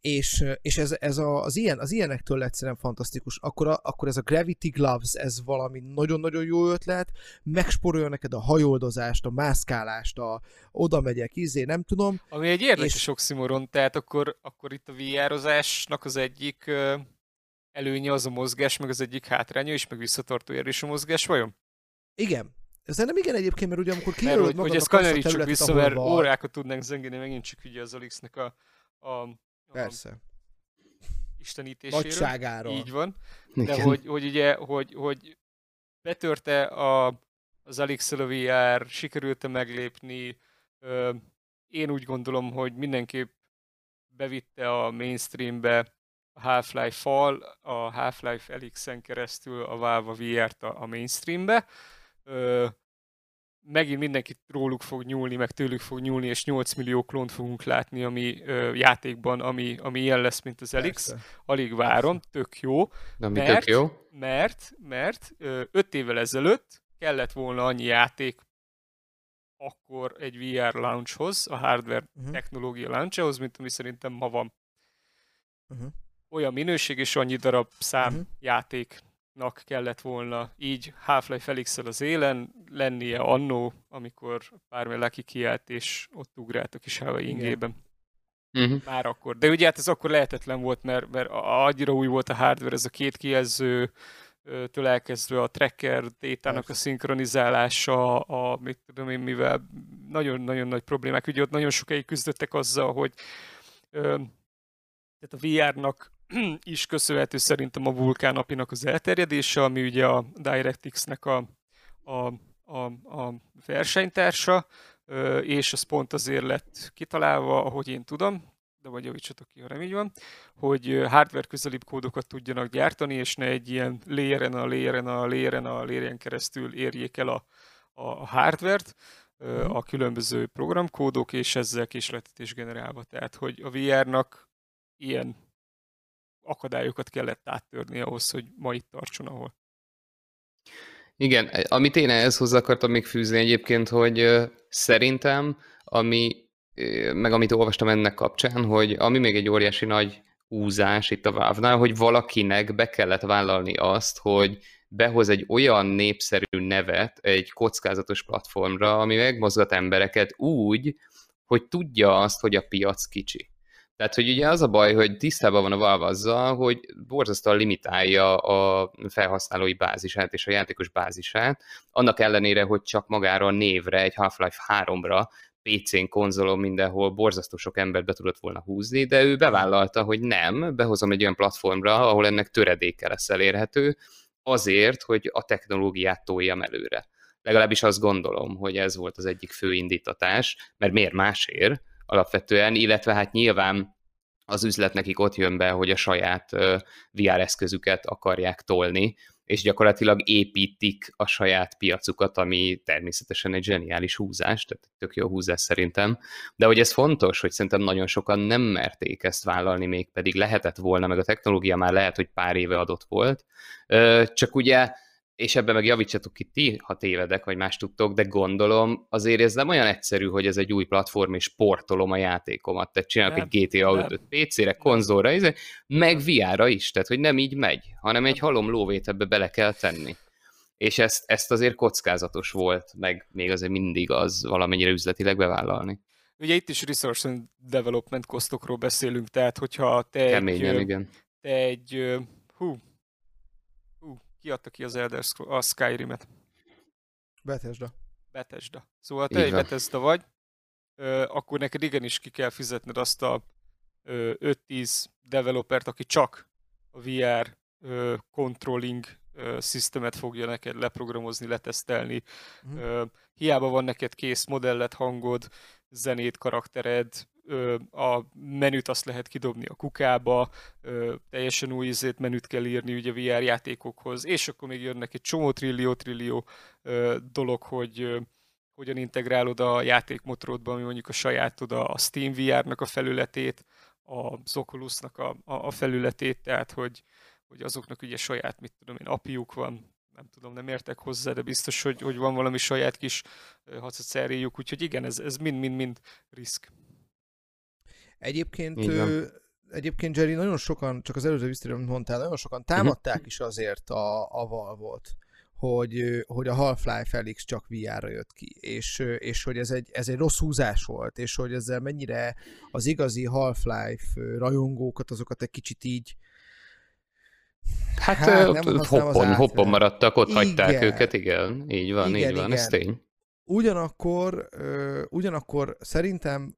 és, és ez, ez a, az, ilyen, az ilyenektől egyszerűen fantasztikus. Akkor, a, akkor ez a Gravity Gloves, ez valami nagyon-nagyon jó ötlet, megsporolja neked a hajoldozást, a mászkálást, a oda megyek, izé, nem tudom. Ami egy érdekes és... oximoron, tehát akkor, akkor itt a vr az egyik előnye az a mozgás, meg az egyik hátránya is, meg visszatartó is a mozgás, vajon? Igen, nem igen egyébként, mert ugye amikor kijelölöd magadnak hogy ezt kanyarítsuk vissza, mert van... órákat tudnánk zengeni, megint csak ugye az Alixnek a, a, a Persze. istenítéséről. Nagyságáról. Így van. De hogy, hogy ugye, hogy, hogy betörte a, az Alix VR, sikerült-e meglépni, ö, én úgy gondolom, hogy mindenképp bevitte a mainstreambe a Half-Life Fall, a Half-Life Elixen keresztül a Valve VR-t a, a mainstreambe. Ö, megint mindenki róluk fog nyúlni, meg tőlük fog nyúlni, és 8 millió klónt fogunk látni, ami ö, játékban, ami, ami ilyen lesz, mint az Elix. Persze. Alig várom, tök jó. Ami mert, tök jó. Mert, mert ö, 5 évvel ezelőtt kellett volna annyi játék akkor egy VR launchhoz, a hardware uh-huh. technológia launchhoz, mint ami szerintem ma van. Uh-huh. Olyan minőség és annyi darab szám uh-huh. játék nak kellett volna így Half-Life felix az élen lennie annó, amikor pár laki kiállt, és ott ugrált a kis Hawaii ingében. Uh-huh. Már akkor. De ugye hát ez akkor lehetetlen volt, mert, mert annyira új volt a hardware, ez a két kijelző től elkezdve a tracker détának a szinkronizálása, a, mit tudom én, mivel nagyon-nagyon nagy problémák. Ugye ott nagyon sokáig küzdöttek azzal, hogy ö, tehát a VR-nak is köszönhető szerintem a Vulkán napinak az elterjedése, ami ugye a DirectX-nek a, a, a, a versenytársa, és az pont azért lett kitalálva, ahogy én tudom, de vagy javítsatok ki, ha nem így van, hogy hardware közelibb kódokat tudjanak gyártani, és ne egy ilyen layeren a layeren a layeren a layeren keresztül érjék el a, a hardware-t, mhm. a különböző programkódok, és ezzel késletetés generálva. Tehát, hogy a VR-nak ilyen akadályokat kellett áttörni ahhoz, hogy ma itt tartson, ahol. Igen, amit én ehhez hozzá akartam még fűzni egyébként, hogy szerintem, ami, meg amit olvastam ennek kapcsán, hogy ami még egy óriási nagy úzás itt a valve hogy valakinek be kellett vállalni azt, hogy behoz egy olyan népszerű nevet egy kockázatos platformra, ami megmozgat embereket úgy, hogy tudja azt, hogy a piac kicsi. Tehát, hogy ugye az a baj, hogy tisztában van a Valve azzal, hogy borzasztóan limitálja a felhasználói bázisát és a játékos bázisát, annak ellenére, hogy csak magára a névre, egy Half-Life 3-ra PC-n, konzolon, mindenhol borzasztó sok embert be tudott volna húzni, de ő bevállalta, hogy nem, behozom egy olyan platformra, ahol ennek töredéke lesz elérhető, azért, hogy a technológiát toljam előre. Legalábbis azt gondolom, hogy ez volt az egyik fő indítatás, mert miért másért, alapvetően, illetve hát nyilván az üzlet nekik ott jön be, hogy a saját VR eszközüket akarják tolni, és gyakorlatilag építik a saját piacukat, ami természetesen egy zseniális húzás, tehát tök jó húzás szerintem. De hogy ez fontos, hogy szerintem nagyon sokan nem merték ezt vállalni, még pedig lehetett volna, meg a technológia már lehet, hogy pár éve adott volt. Csak ugye és ebben meg javítsatok ki ti, ha tévedek, vagy más tudtok, de gondolom azért ez nem olyan egyszerű, hogy ez egy új platform, és portolom a játékomat. Tehát csinálok nem, egy GTA 5 PC-re, konzolra, izé, meg VR-ra is, tehát hogy nem így megy, hanem egy halom lóvét ebbe bele kell tenni. És ezt, ezt azért kockázatos volt, meg még azért mindig az valamennyire üzletileg bevállalni. Ugye itt is resource and development kosztokról beszélünk, tehát hogyha te Keményen, egy, igen. te egy, hú, ki adta ki az Elder Scrolls, a Skyrim-et? Bethesda. Bethesda. Szóval te egy Bethesda vagy, akkor neked igenis ki kell fizetned azt a 5-10 developert, aki csak a VR controlling systemet fogja neked leprogramozni, letesztelni. Uh-huh. Hiába van neked kész modellet, hangod, zenét, karaktered, a menüt azt lehet kidobni a kukába, teljesen új izét menüt kell írni ugye VR játékokhoz, és akkor még jönnek egy csomó trillió-trillió dolog, hogy hogyan integrálod a játékmotorodba, ami mondjuk a sajátod, a Steam VR-nak a felületét, az Oculus-nak a, a, felületét, tehát hogy, hogy azoknak ugye saját, mit tudom én, apiuk van, nem tudom, nem értek hozzá, de biztos, hogy, hogy van valami saját kis hacaszeréjük, úgyhogy igen, ez mind-mind-mind risk. Egyébként, ő, egyébként Jerry, nagyon sokan, csak az előző visszatérő, amit mondtál, nagyon sokan támadták is azért a, a Valve-ot, hogy, hogy a Half-Life Felix csak VR-ra jött ki, és, és hogy ez egy, ez egy rossz húzás volt, és hogy ezzel mennyire az igazi Half-Life rajongókat, azokat egy kicsit így, Hát, hát nem hoppon, hoppon maradtak, ott igen. hagyták őket, igen. Így van, igen, így van, igen. ez tény. Ugyanakkor, ugyanakkor szerintem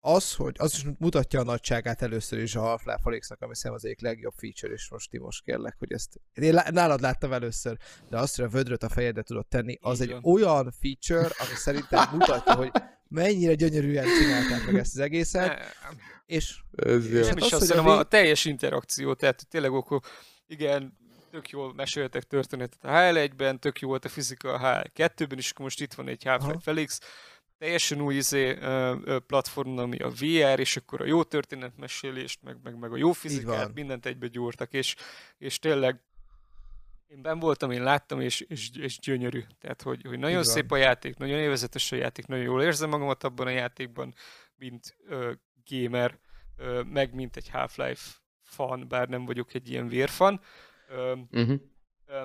az, hogy az is mutatja a nagyságát először is a Half-Life Alyx-nak, ami szerintem az egyik legjobb feature, és most Timos kérlek, hogy ezt én nálad láttam először, de azt, hogy a vödröt a fejedre tudod tenni, az Így egy van. olyan feature, ami szerintem mutatja, hogy mennyire gyönyörűen csinálták meg ezt az egészet. És, Ez és nem is azt, hogy a, a teljes interakció, tehát tényleg akkor igen, tök jól meséltek történetet a HL1-ben, tök jó volt a fizika a HL2-ben, és akkor most itt van egy Half-Life Felix, teljesen új izé, platform, ami a VR, és akkor a jó történetmesélést, meg, meg, meg a jó fizikát, mindent egybe gyúrtak, és, és tényleg én ben voltam, én láttam, és, és, és gyönyörű. Tehát, hogy, hogy nagyon Így szép van. a játék, nagyon élvezetes a játék, nagyon jól érzem magamat abban a játékban, mint ö, gamer, ö, meg mint egy Half-Life fan, bár nem vagyok egy ilyen vérfan. Ö, uh-huh. ö,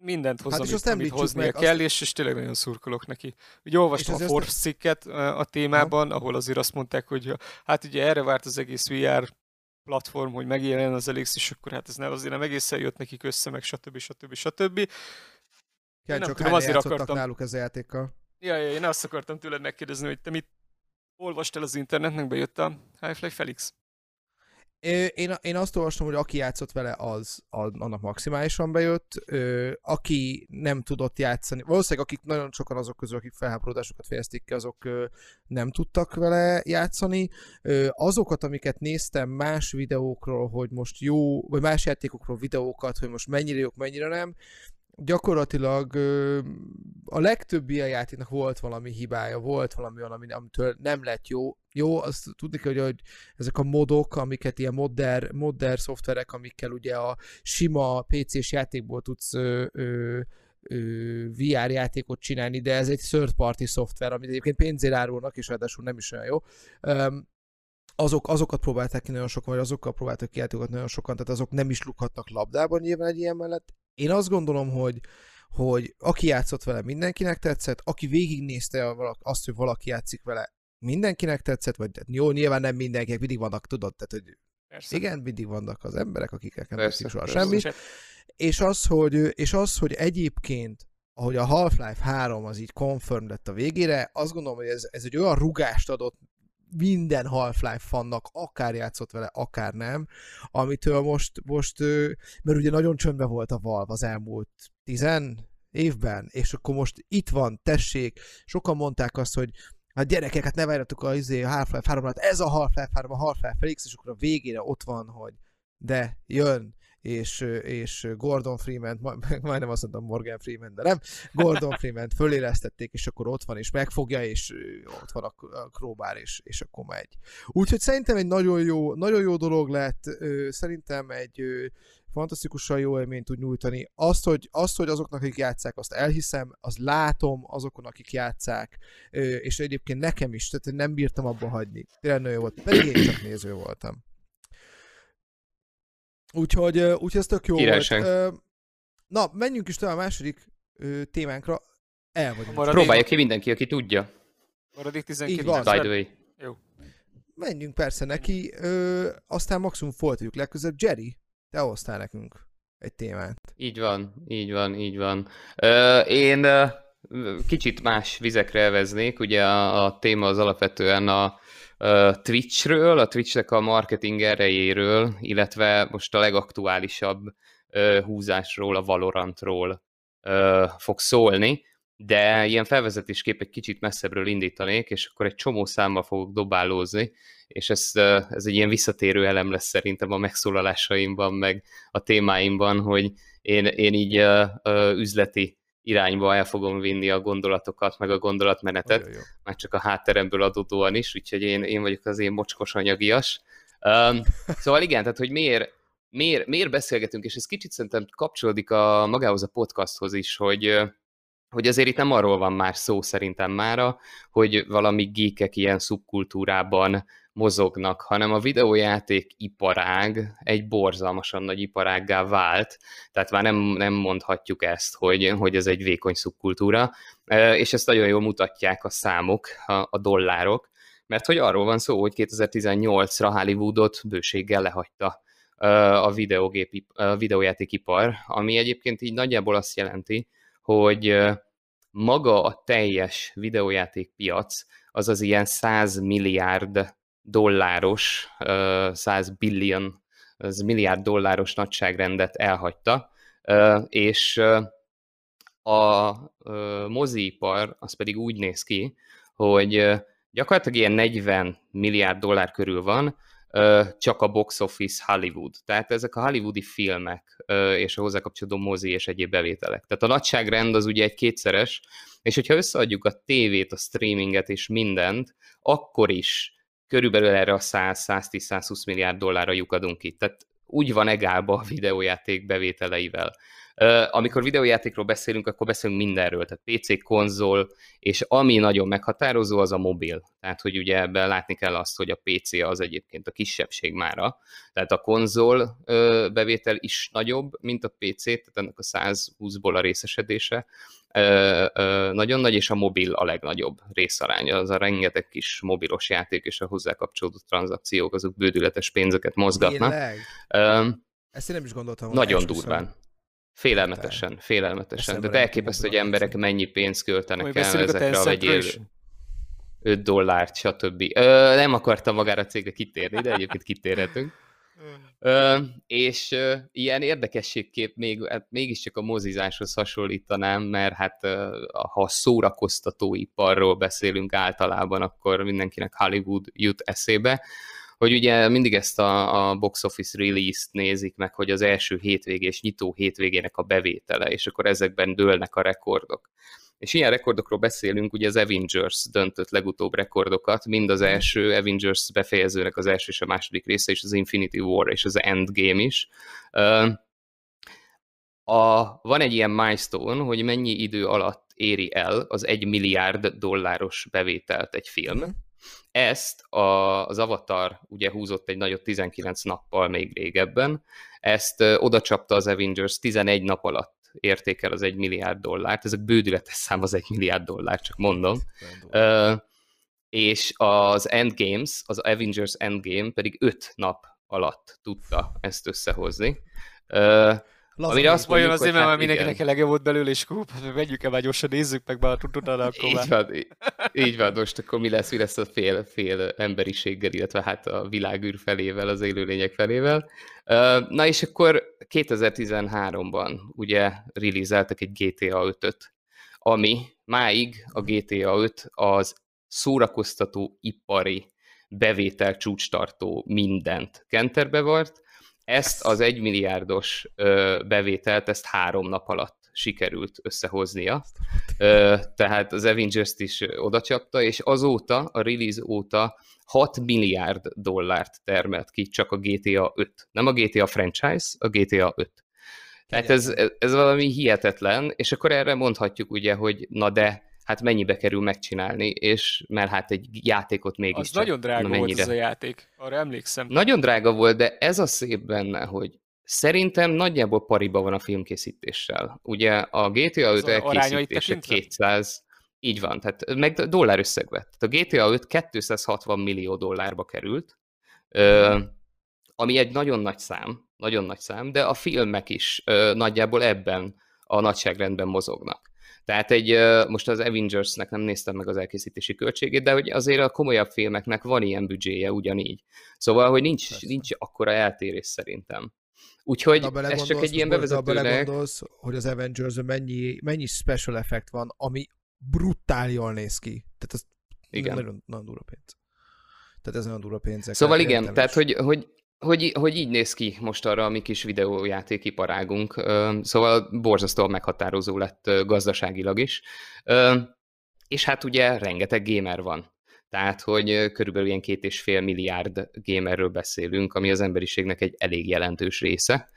mindent hozzá, hát amit, amit hoznia meg, kell, azt... és, és tényleg nagyon szurkolok neki. Ugye olvastam a Forbes cikket a témában, ahol azért azt mondták, hogy hát ugye erre várt az egész VR platform, hogy megjelenjen az Elix, és akkor hát ez nem, azért nem egészen jött nekik össze, meg stb. stb. stb. Kell nem csak tudom, azért akartam... náluk ez a játékkal. Ja, ja, én azt akartam tőled megkérdezni, hogy te mit olvastál az internetnek, bejött a Half-Life Felix? Én, én azt olvastam, hogy aki játszott vele, az, az annak maximálisan bejött. Aki nem tudott játszani, valószínűleg akik nagyon sokan azok közül, akik felháborodásokat fejezték ki, azok nem tudtak vele játszani. Azokat, amiket néztem más videókról, hogy most jó, vagy más játékokról videókat, hogy most mennyire jók, mennyire nem, gyakorlatilag a legtöbb ilyen játéknak volt valami hibája, volt valami olyan, ami, amitől nem lett jó. Jó, azt tudni kell, hogy, hogy ezek a modok, amiket ilyen modder, modder szoftverek, amikkel ugye a sima PC-s játékból tudsz ö, ö, VR játékot csinálni, de ez egy third party szoftver, amit egyébként pénzért árulnak, és ráadásul nem is olyan jó. Azok, azokat próbálták ki nagyon sokan, vagy azokkal próbáltak ki játékokat nagyon sokan, tehát azok nem is lukhatnak labdában nyilván egy ilyen mellett. Én azt gondolom, hogy hogy aki játszott vele, mindenkinek tetszett, aki végignézte azt, hogy valaki játszik vele, mindenkinek tetszett, vagy jó, nyilván nem mindenkinek, mindig vannak, tudod, tehát, hogy Persze. igen, mindig vannak az emberek, akiknek nem tetszik soha semmi. És az, hogy, és az, hogy egyébként ahogy a Half-Life 3 az így confirm lett a végére, azt gondolom, hogy ez, ez egy olyan rugást adott minden Half-Life fannak, akár játszott vele, akár nem, amitől most, most mert ugye nagyon csöndbe volt a Valve az elmúlt tizen évben, és akkor most itt van, tessék, sokan mondták azt, hogy hát gyerekek, hát ne várjatok a, izé, a Half-Life 3 ez a Half-Life 3, a Half-Life Felix, és akkor a végére ott van, hogy de jön, és, és Gordon Freeman, majdnem azt mondtam Morgan Freeman, de nem, Gordon Freeman föléreztették, és akkor ott van, és megfogja, és ott van a Crowbar, és, és akkor megy. Úgyhogy szerintem egy nagyon jó, nagyon jó dolog lett, szerintem egy fantasztikusan jó élményt tud nyújtani. Azt hogy, azt, hogy azoknak, akik játszák, azt elhiszem, az látom azokon, akik játszák, és egyébként nekem is, tehát nem bírtam abba hagyni. Tényleg nagyon jó volt, pedig én csak néző voltam. Úgyhogy, úgyhogy ez tök jó Királyság. volt. Na, menjünk is tovább a második témánkra. El vagyunk. Maradék... Próbálja ki mindenki, aki tudja. Maradék 12 van. By the way. Jó. Menjünk persze neki, ö, aztán maximum folytatjuk legközelebb. Jerry, te hoztál nekünk egy témát. Így van, így van, így van. Ö, én ö, kicsit más vizekre elveznék, ugye a, a téma az alapvetően a Twitchről, a Twitchnek a marketing erejéről, illetve most a legaktuálisabb húzásról, a Valorantról fog szólni, de ilyen felvezetésképp egy kicsit messzebbről indítanék, és akkor egy csomó számmal fogok dobálózni, és ez, ez egy ilyen visszatérő elem lesz szerintem a megszólalásaimban, meg a témáimban, hogy én, én így üzleti irányba el fogom vinni a gondolatokat, meg a gondolatmenetet, Olyan, már csak a hátteremből adódóan is, úgyhogy én, én vagyok az én mocskos anyagias. Um, szóval igen, tehát hogy miért, miért, miért beszélgetünk, és ez kicsit szerintem kapcsolódik a magához a podcasthoz is, hogy hogy azért itt nem arról van már szó szerintem mára, hogy valami geekek ilyen szubkultúrában mozognak, hanem a videójáték iparág egy borzalmasan nagy iparággá vált, tehát már nem, nem mondhatjuk ezt, hogy, hogy ez egy vékony szubkultúra, és ezt nagyon jól mutatják a számok, a, a dollárok, mert hogy arról van szó, hogy 2018-ra Hollywoodot bőséggel lehagyta a, videógép, a videójátékipar, ami egyébként így nagyjából azt jelenti, hogy maga a teljes videójátékpiac az az ilyen 100 milliárd dolláros, 100 billion, az milliárd dolláros nagyságrendet elhagyta, és a moziipar az pedig úgy néz ki, hogy gyakorlatilag ilyen 40 milliárd dollár körül van, csak a box office Hollywood. Tehát ezek a hollywoodi filmek és a hozzá kapcsolódó mozi és egyéb bevételek. Tehát a nagyságrend az ugye egy kétszeres, és hogyha összeadjuk a tévét, a streaminget és mindent, akkor is körülbelül erre a 100-110-120 milliárd dollárra lyukadunk itt. Tehát úgy van egálba a videójáték bevételeivel. Amikor videójátékról beszélünk, akkor beszélünk mindenről, tehát PC, konzol, és ami nagyon meghatározó, az a mobil. Tehát, hogy ugye ebben látni kell azt, hogy a PC az egyébként a kisebbség mára. Tehát a konzol bevétel is nagyobb, mint a PC, tehát ennek a 120-ból a részesedése nagyon nagy, és a mobil a legnagyobb részaránya. Az a rengeteg kis mobilos játék és a hozzá kapcsolódó tranzakciók, azok bődületes pénzeket mozgatnak. Ezt én nem is gondoltam. Nagyon durván. Félelmetesen, félelmetesen. De elképesztő, hogy emberek mennyi pénzt költenek el ezekre a vegyél 5 dollárt, stb. Ö, nem akartam magára a cégre kitérni, de egyébként kitérhetünk. Ö, és ö, ilyen érdekességkép még, hát mégiscsak a mozizáshoz hasonlítanám, mert hát ö, ha szórakoztatóiparról beszélünk általában, akkor mindenkinek Hollywood jut eszébe hogy ugye mindig ezt a, a box office release-t nézik meg, hogy az első hétvégés nyitó hétvégének a bevétele, és akkor ezekben dőlnek a rekordok. És ilyen rekordokról beszélünk, ugye az Avengers döntött legutóbb rekordokat, mind az első Avengers befejezőnek az első és a második része, és az Infinity War és az Endgame is. A, van egy ilyen milestone, hogy mennyi idő alatt éri el az egy milliárd dolláros bevételt egy film. Ezt a, az Avatar ugye húzott egy nagyot 19 nappal még régebben, ezt oda csapta az Avengers 11 nap alatt értékel az egy milliárd dollárt, ezek bődületes szám az egy milliárd dollár, csak mondom. Uh, és az Endgames, az Avengers Endgame pedig 5 nap alatt tudta ezt összehozni. Uh, Laza Amire azt mondjuk, azért, mert hát mindenkinek elege volt belőle, és akkor vegyük el, vagy gyorsan nézzük meg, be utána akkor így van, így van, most akkor mi lesz, mi lesz a fél, fél emberiséggel, illetve hát a világűr felével, az élőlények felével. Na és akkor 2013-ban ugye releaseltek egy GTA 5-öt, ami máig a GTA 5 az szórakoztató ipari bevétel csúcstartó mindent kenterbe vart, ezt az egymilliárdos bevételt, ezt három nap alatt sikerült összehoznia. Tehát az Avengers-t is odacsapta, és azóta, a release óta 6 milliárd dollárt termelt ki csak a GTA 5. Nem a GTA franchise, a GTA 5. Tehát ez, ez valami hihetetlen, és akkor erre mondhatjuk ugye, hogy na de hát mennyibe kerül megcsinálni, és mert hát egy játékot mégis Az csak, nagyon drága volt ez a játék, arra emlékszem. Nagyon drága volt, de ez a szép benne, hogy szerintem nagyjából pariba van a filmkészítéssel. Ugye a GTA 5 elkészítése 200, így van, tehát meg dollár összegbe. Tehát a GTA 5 260 millió dollárba került, ami egy nagyon nagy szám, nagyon nagy szám, de a filmek is nagyjából ebben a nagyságrendben mozognak. Tehát egy, most az Avengersnek nem néztem meg az elkészítési költségét, de hogy azért a komolyabb filmeknek van ilyen büdzséje ugyanígy. Szóval, hogy nincs, nincs akkora eltérés szerintem. Úgyhogy ez csak egy ilyen bevezetőnek... hogy az avengers mennyi, mennyi special effect van, ami brutál jól néz ki. Tehát ez igen. nagyon, nagyon durva pénz. Tehát ez nagyon durva pénzek. Szóval igen, tehát hogy, hogy hogy, hogy így néz ki most arra a mi kis videójátékiparágunk. Szóval borzasztóan meghatározó lett gazdaságilag is. És hát ugye rengeteg gamer van. Tehát, hogy körülbelül ilyen két és fél milliárd gamerről beszélünk, ami az emberiségnek egy elég jelentős része.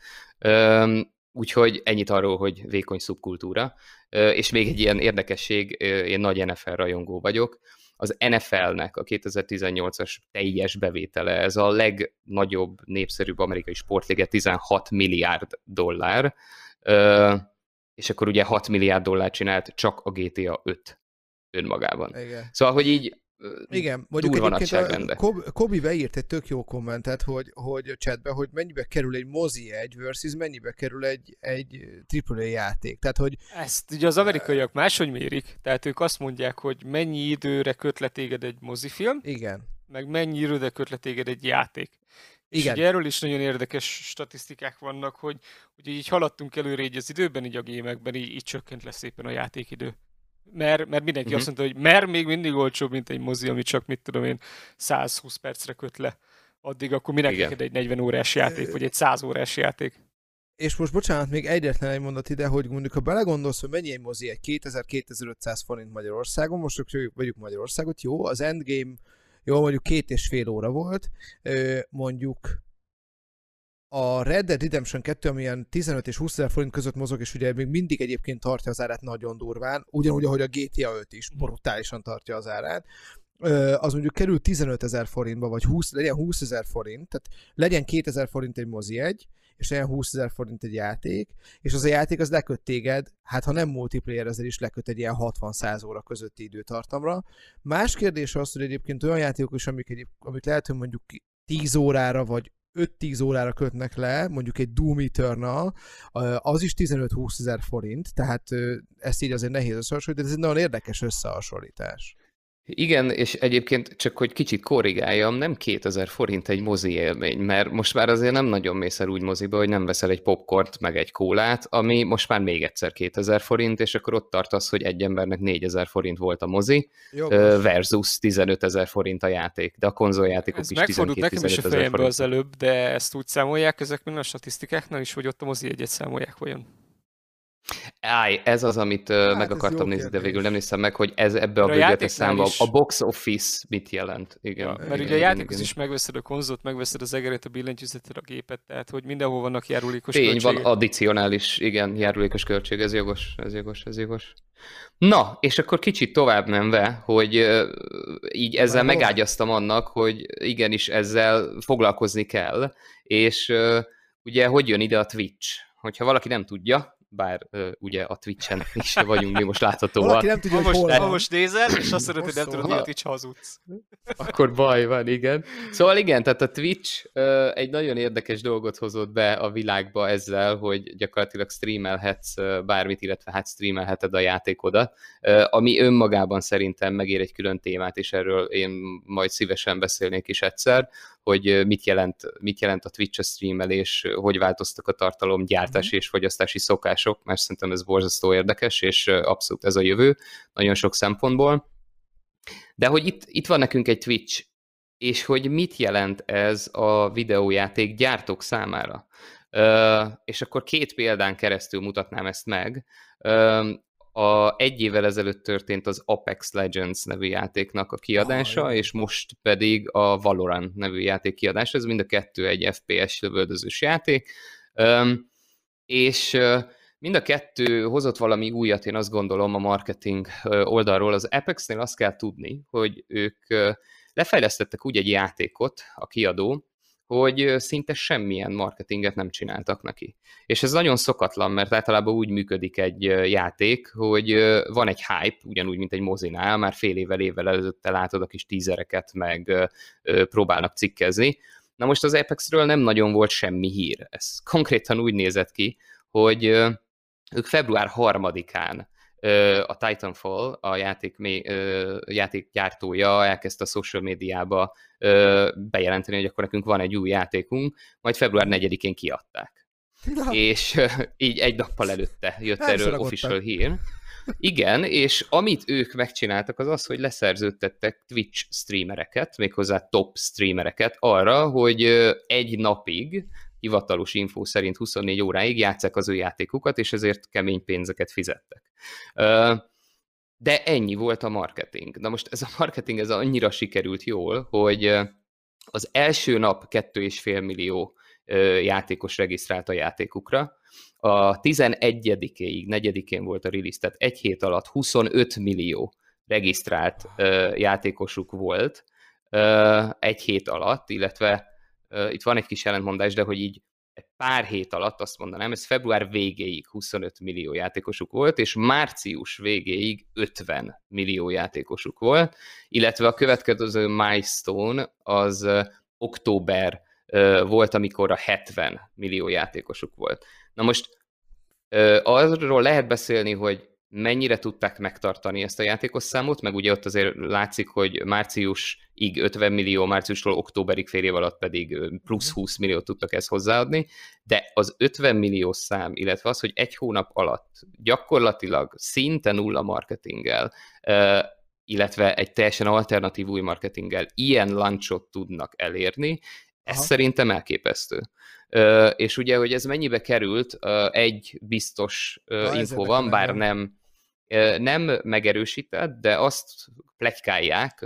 Úgyhogy ennyit arról, hogy vékony szubkultúra. És még egy ilyen érdekesség, én nagy NFL rajongó vagyok, az NFL-nek a 2018-as teljes bevétele, ez a legnagyobb, népszerűbb amerikai sportliga, 16 milliárd dollár, és akkor ugye 6 milliárd dollár csinált csak a GTA 5 önmagában. Igen. Szóval, hogy így igen, mondjuk egyébként a Kobi beírt egy tök jó kommentet, hogy, hogy chatbe, hogy mennyibe kerül egy mozi egy versus mennyibe kerül egy, egy AAA játék. Tehát, hogy... Ezt ugye az amerikaiak máshogy mérik, tehát ők azt mondják, hogy mennyi időre köt téged egy mozifilm, Igen. meg mennyi időre köt téged egy játék. Igen. És ugye erről is nagyon érdekes statisztikák vannak, hogy ugye így haladtunk előre így az időben, így a gémekben, így, így csökkent lesz szépen a játékidő mert, mert mindenki uh-huh. azt mondta, hogy mert még mindig olcsóbb, mint egy mozi, ami csak, mit tudom én, 120 percre köt le. Addig akkor minek neked egy 40 órás játék, vagy egy 100 órás játék. És most bocsánat, még egyetlen egy mondat ide, hogy mondjuk, ha belegondolsz, hogy mennyi egy mozi, egy 2000-2500 forint Magyarországon, most csak vegyük Magyarországot, jó, az Endgame, jó, mondjuk két és fél óra volt, mondjuk a Red Dead Redemption 2, ami ilyen 15 és 20 ezer forint között mozog, és ugye még mindig egyébként tartja az árát nagyon durván, ugyanúgy, ahogy a GTA 5 is brutálisan tartja az árát, az mondjuk kerül 15 ezer forintba, vagy 20, legyen 20 ezer forint, tehát legyen 2000 forint egy mozi egy, és legyen 20 ezer forint egy játék, és az a játék az leköt téged, hát ha nem multiplayer, ezzel is leköt egy ilyen 60-100 óra közötti időtartamra. Más kérdés az, hogy egyébként olyan játékok is, amik, egyéb, amik lehet, hogy mondjuk 10 órára, vagy 5-10 órára kötnek le, mondjuk egy Doom Eternal, az is 15-20 ezer forint, tehát ezt így azért nehéz összehasonlítani, de ez egy nagyon érdekes összehasonlítás. Igen, és egyébként csak hogy kicsit korrigáljam, nem 2000 forint egy mozi élmény, mert most már azért nem nagyon mész el úgy moziba, hogy nem veszel egy popcornt, meg egy kólát, ami most már még egyszer 2000 forint, és akkor ott tartasz, hogy egy embernek 4000 forint volt a mozi, Jogos. versus 15 ezer forint a játék, de a konzoljátékok Ez is 12 nekem is a fejembe az előbb, de ezt úgy számolják ezek mind a statisztikáknál is, hogy ott a mozi egyet számolják olyan. Áj, ez az, amit hát meg akartam nézni, kérdés. de végül nem néztem meg, hogy ez ebbe a, a bőgete számba, is... a box office mit jelent. Igen, ja, mert igen, ugye a játékhoz is megveszed a konzolt, megveszed az egeret, a billentyűzetet, a gépet, tehát hogy mindenhol vannak járulékos Tény, költségek. van addicionális, igen, járulékos költség, ez jogos, ez jogos, ez jogos. Na, és akkor kicsit tovább menve, hogy így ezzel Már megágyaztam annak, hogy igenis ezzel foglalkozni kell, és ugye hogy jön ide a Twitch? Hogyha valaki nem tudja, bár uh, ugye a Twitch-en is vagyunk mi most láthatóan. Valaki nem tudja, ha most, hol most nézel, és azt szeretod, hogy nem tudod, hogy a Twitch hazudsz. Akkor baj van, igen. Szóval igen, tehát a Twitch uh, egy nagyon érdekes dolgot hozott be a világba ezzel, hogy gyakorlatilag streamelhetsz uh, bármit, illetve hát streamelheted a játékodat, uh, ami önmagában szerintem megér egy külön témát, és erről én majd szívesen beszélnék is egyszer, hogy mit jelent, mit jelent a Twitch a streamelés, hogy változtak a tartalomgyártási mm-hmm. és fogyasztási szokások, mert szerintem ez borzasztó érdekes, és abszolút ez a jövő, nagyon sok szempontból. De hogy itt, itt van nekünk egy Twitch, és hogy mit jelent ez a videójáték gyártók számára. Uh, és akkor két példán keresztül mutatnám ezt meg. Uh, a egy évvel ezelőtt történt az Apex Legends nevű játéknak a kiadása, oh, és most pedig a Valorant nevű játék kiadása, ez mind a kettő egy FPS lövöldözős játék, um, és uh, mind a kettő hozott valami újat, én azt gondolom a marketing oldalról. Az Apex-nél azt kell tudni, hogy ők lefejlesztettek úgy egy játékot, a kiadó, hogy szinte semmilyen marketinget nem csináltak neki. És ez nagyon szokatlan, mert általában úgy működik egy játék, hogy van egy hype, ugyanúgy, mint egy mozinál, már fél évvel, évvel előtte látod a kis tízereket, meg próbálnak cikkezni. Na most az Apexről nem nagyon volt semmi hír. Ez konkrétan úgy nézett ki, hogy ők február harmadikán a Titanfall, a játék, játék gyártója elkezdte a social médiába bejelenteni, hogy akkor nekünk van egy új játékunk, majd február 4-én kiadták. Na. És így egy nappal előtte jött erről official hír. Igen, és amit ők megcsináltak, az az, hogy leszerződtettek Twitch streamereket, méghozzá top streamereket arra, hogy egy napig hivatalos infó szerint 24 óráig játszák az ő játékukat, és ezért kemény pénzeket fizettek. de ennyi volt a marketing. Na most ez a marketing ez annyira sikerült jól, hogy az első nap 2,5 millió játékos regisztrált a játékukra, a 11-ig, 4-én volt a release, tehát egy hét alatt 25 millió regisztrált játékosuk volt egy hét alatt, illetve itt van egy kis ellentmondás, de hogy így egy pár hét alatt azt mondanám, ez február végéig 25 millió játékosuk volt, és március végéig 50 millió játékosuk volt, illetve a következő milestone az október volt, amikor a 70 millió játékosuk volt. Na most arról lehet beszélni, hogy mennyire tudták megtartani ezt a játékos számot, meg ugye ott azért látszik, hogy márciusig 50 millió, márciustól októberig fél év alatt pedig plusz 20 mhm. milliót tudtak ezt hozzáadni, de az 50 millió szám, illetve az, hogy egy hónap alatt gyakorlatilag szinte nulla marketinggel, illetve egy teljesen alternatív új marketinggel ilyen launchot tudnak elérni, ez Aha. szerintem elképesztő. És ugye, hogy ez mennyibe került, egy biztos info van, bár nem, nem megerősített, de azt plegykálják,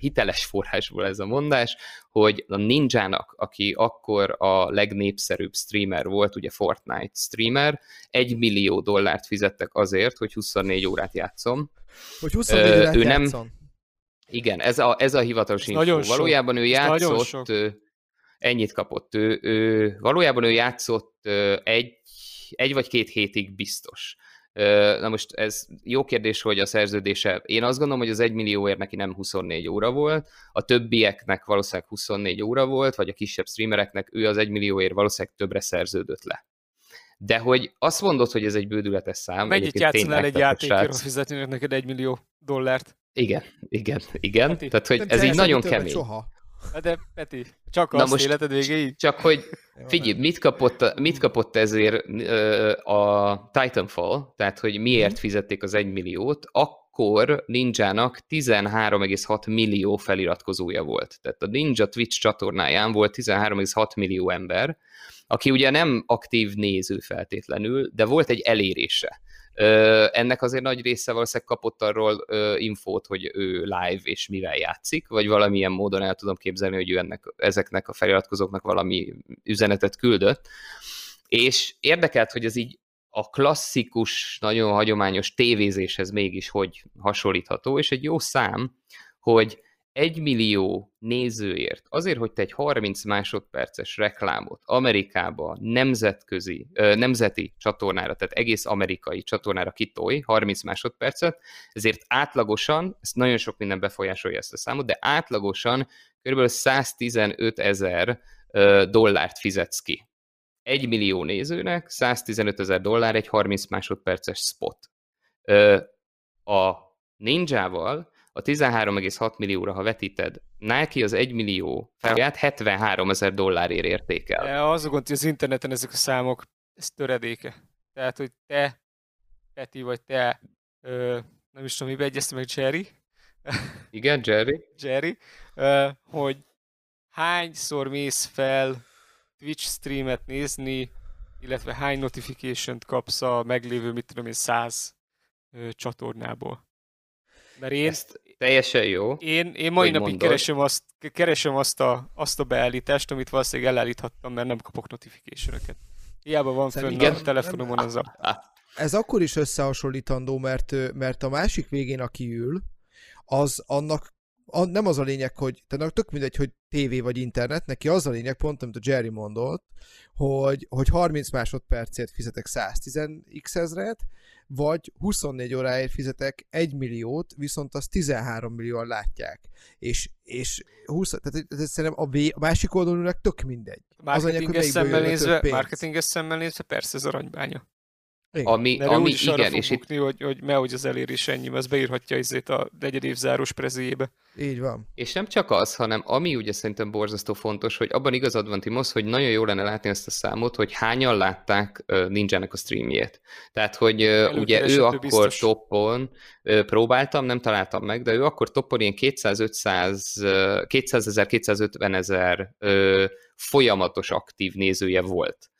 hiteles forrásból ez a mondás, hogy a Ninjának, aki akkor a legnépszerűbb streamer volt, ugye Fortnite streamer, egy millió dollárt fizettek azért, hogy 24 órát játszom. Hogy 24 órát ő nem, játszom. Igen, ez a, ez a hivatalos ez info. Valójában ő játszott, ennyit kapott. Ő, ő, valójában ő játszott egy, egy vagy két hétig biztos. Na most ez jó kérdés, hogy a szerződése, én azt gondolom, hogy az 1 millióért neki nem 24 óra volt, a többieknek valószínűleg 24 óra volt, vagy a kisebb streamereknek ő az 1 millióért valószínűleg többre szerződött le. De hogy azt mondod, hogy ez egy bődületes szám. Mennyit játszanál egy játékért, fizetnének neked 1 millió dollárt? Igen, igen, igen. Peti, Tehát, hogy ez így nagyon kemény. Soha. De Peti, csak Na azt most életed végéig? Csak hogy figyelj, mit kapott, mit kapott ezért a Titanfall, tehát hogy miért mhm. fizették az 1 milliót, akkor Ninjának 13,6 millió feliratkozója volt. Tehát a Ninja Twitch csatornáján volt 13,6 millió ember, aki ugye nem aktív néző feltétlenül, de volt egy elérése. Ennek azért nagy része valószínűleg kapott arról infót, hogy ő live és mivel játszik, vagy valamilyen módon el tudom képzelni, hogy ő ennek, ezeknek a feliratkozóknak valami üzenetet küldött. És érdekelt, hogy ez így a klasszikus, nagyon hagyományos tévézéshez mégis hogy hasonlítható, és egy jó szám, hogy egy millió nézőért, azért, hogy te egy 30 másodperces reklámot Amerikába nemzetközi, nemzeti csatornára, tehát egész amerikai csatornára kitolj, 30 másodpercet, ezért átlagosan, ezt nagyon sok minden befolyásolja ezt a számot, de átlagosan kb. 115 ezer dollárt fizetsz ki. Egy millió nézőnek 115 ezer dollár egy 30 másodperces spot. A Ninjával a 13,6 millióra, ha vetíted, Nike az 1 millió felját 73 ezer dollárért értékel. De az a gond, hogy az interneten ezek a számok, ez töredéke. Tehát, hogy te, Peti, vagy te, ö, nem is tudom, mibe egyeztem meg Jerry. Igen, Jerry. Jerry, ö, hogy hányszor mész fel Twitch streamet nézni, illetve hány notification-t kapsz a meglévő, mit tudom én, száz csatornából. Mert én, Ezt teljesen jó. Én, én mai napig mondod. keresem, azt, keresem azt, a, azt a beállítást, amit valószínűleg elállíthattam, mert nem kapok notification-öket. Hiába van fönn igen. a telefonomon az a... Ez akkor is összehasonlítandó, mert, mert a másik végén, aki ül, az annak a, nem az a lényeg, hogy tehát tök mindegy, hogy tévé vagy internet, neki az a lényeg, pont amit a Jerry mondott, hogy, hogy 30 másodpercért fizetek 110x ezret, vagy 24 óráért fizetek 1 milliót, viszont azt 13 millióan látják. És, és 20, tehát ez szerintem a, v, a másik oldalon tök mindegy. Marketinges szemmel nézve, marketinges szemmel nézve persze ez aranybánya. Igen. Ami, Mert ami is igen, és bukni, itt... hogy, hogy mehogy az elérés ennyi, az beírhatja izét a negyed évzáros prezéjébe. Így van. És nem csak az, hanem ami ugye szerintem borzasztó fontos, hogy abban igazad van Timos, hogy nagyon jó lenne látni ezt a számot, hogy hányan látták Ninjának a streamjét. Tehát, hogy uh, ugye ő akkor biztos. toppon, próbáltam, nem találtam meg, de ő akkor toppon ilyen 200-500, 200 ezer, 250 ezer folyamatos aktív nézője volt.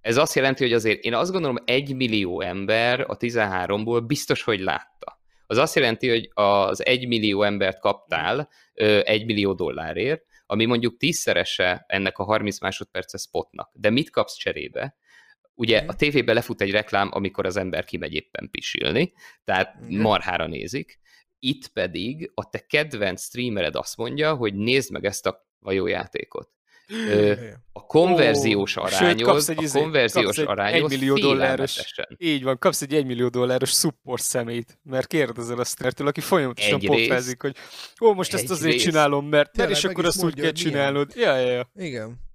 Ez azt jelenti, hogy azért én azt gondolom, egy millió ember a 13-ból biztos, hogy látta. Az azt jelenti, hogy az egy millió embert kaptál egy millió dollárért, ami mondjuk tízszerese ennek a 30 másodperces spotnak. De mit kapsz cserébe? Ugye a tévében lefut egy reklám, amikor az ember kimegy éppen pisilni, tehát marhára nézik. Itt pedig a te kedvenc streamered azt mondja, hogy nézd meg ezt a vajójátékot. A konverziós oh, arányod, sőt, egy, a izé- konverziós kapsz egy egy millió dolláros, így van, kapsz egy 1 millió dolláros support szemét, mert kérdezel a sztertől, aki folyamatosan pofázik, hogy ó, most ezt azért rész. csinálom, mert, mert és akkor azt úgy kell csinálnod. Ja, ja, ja. Igen.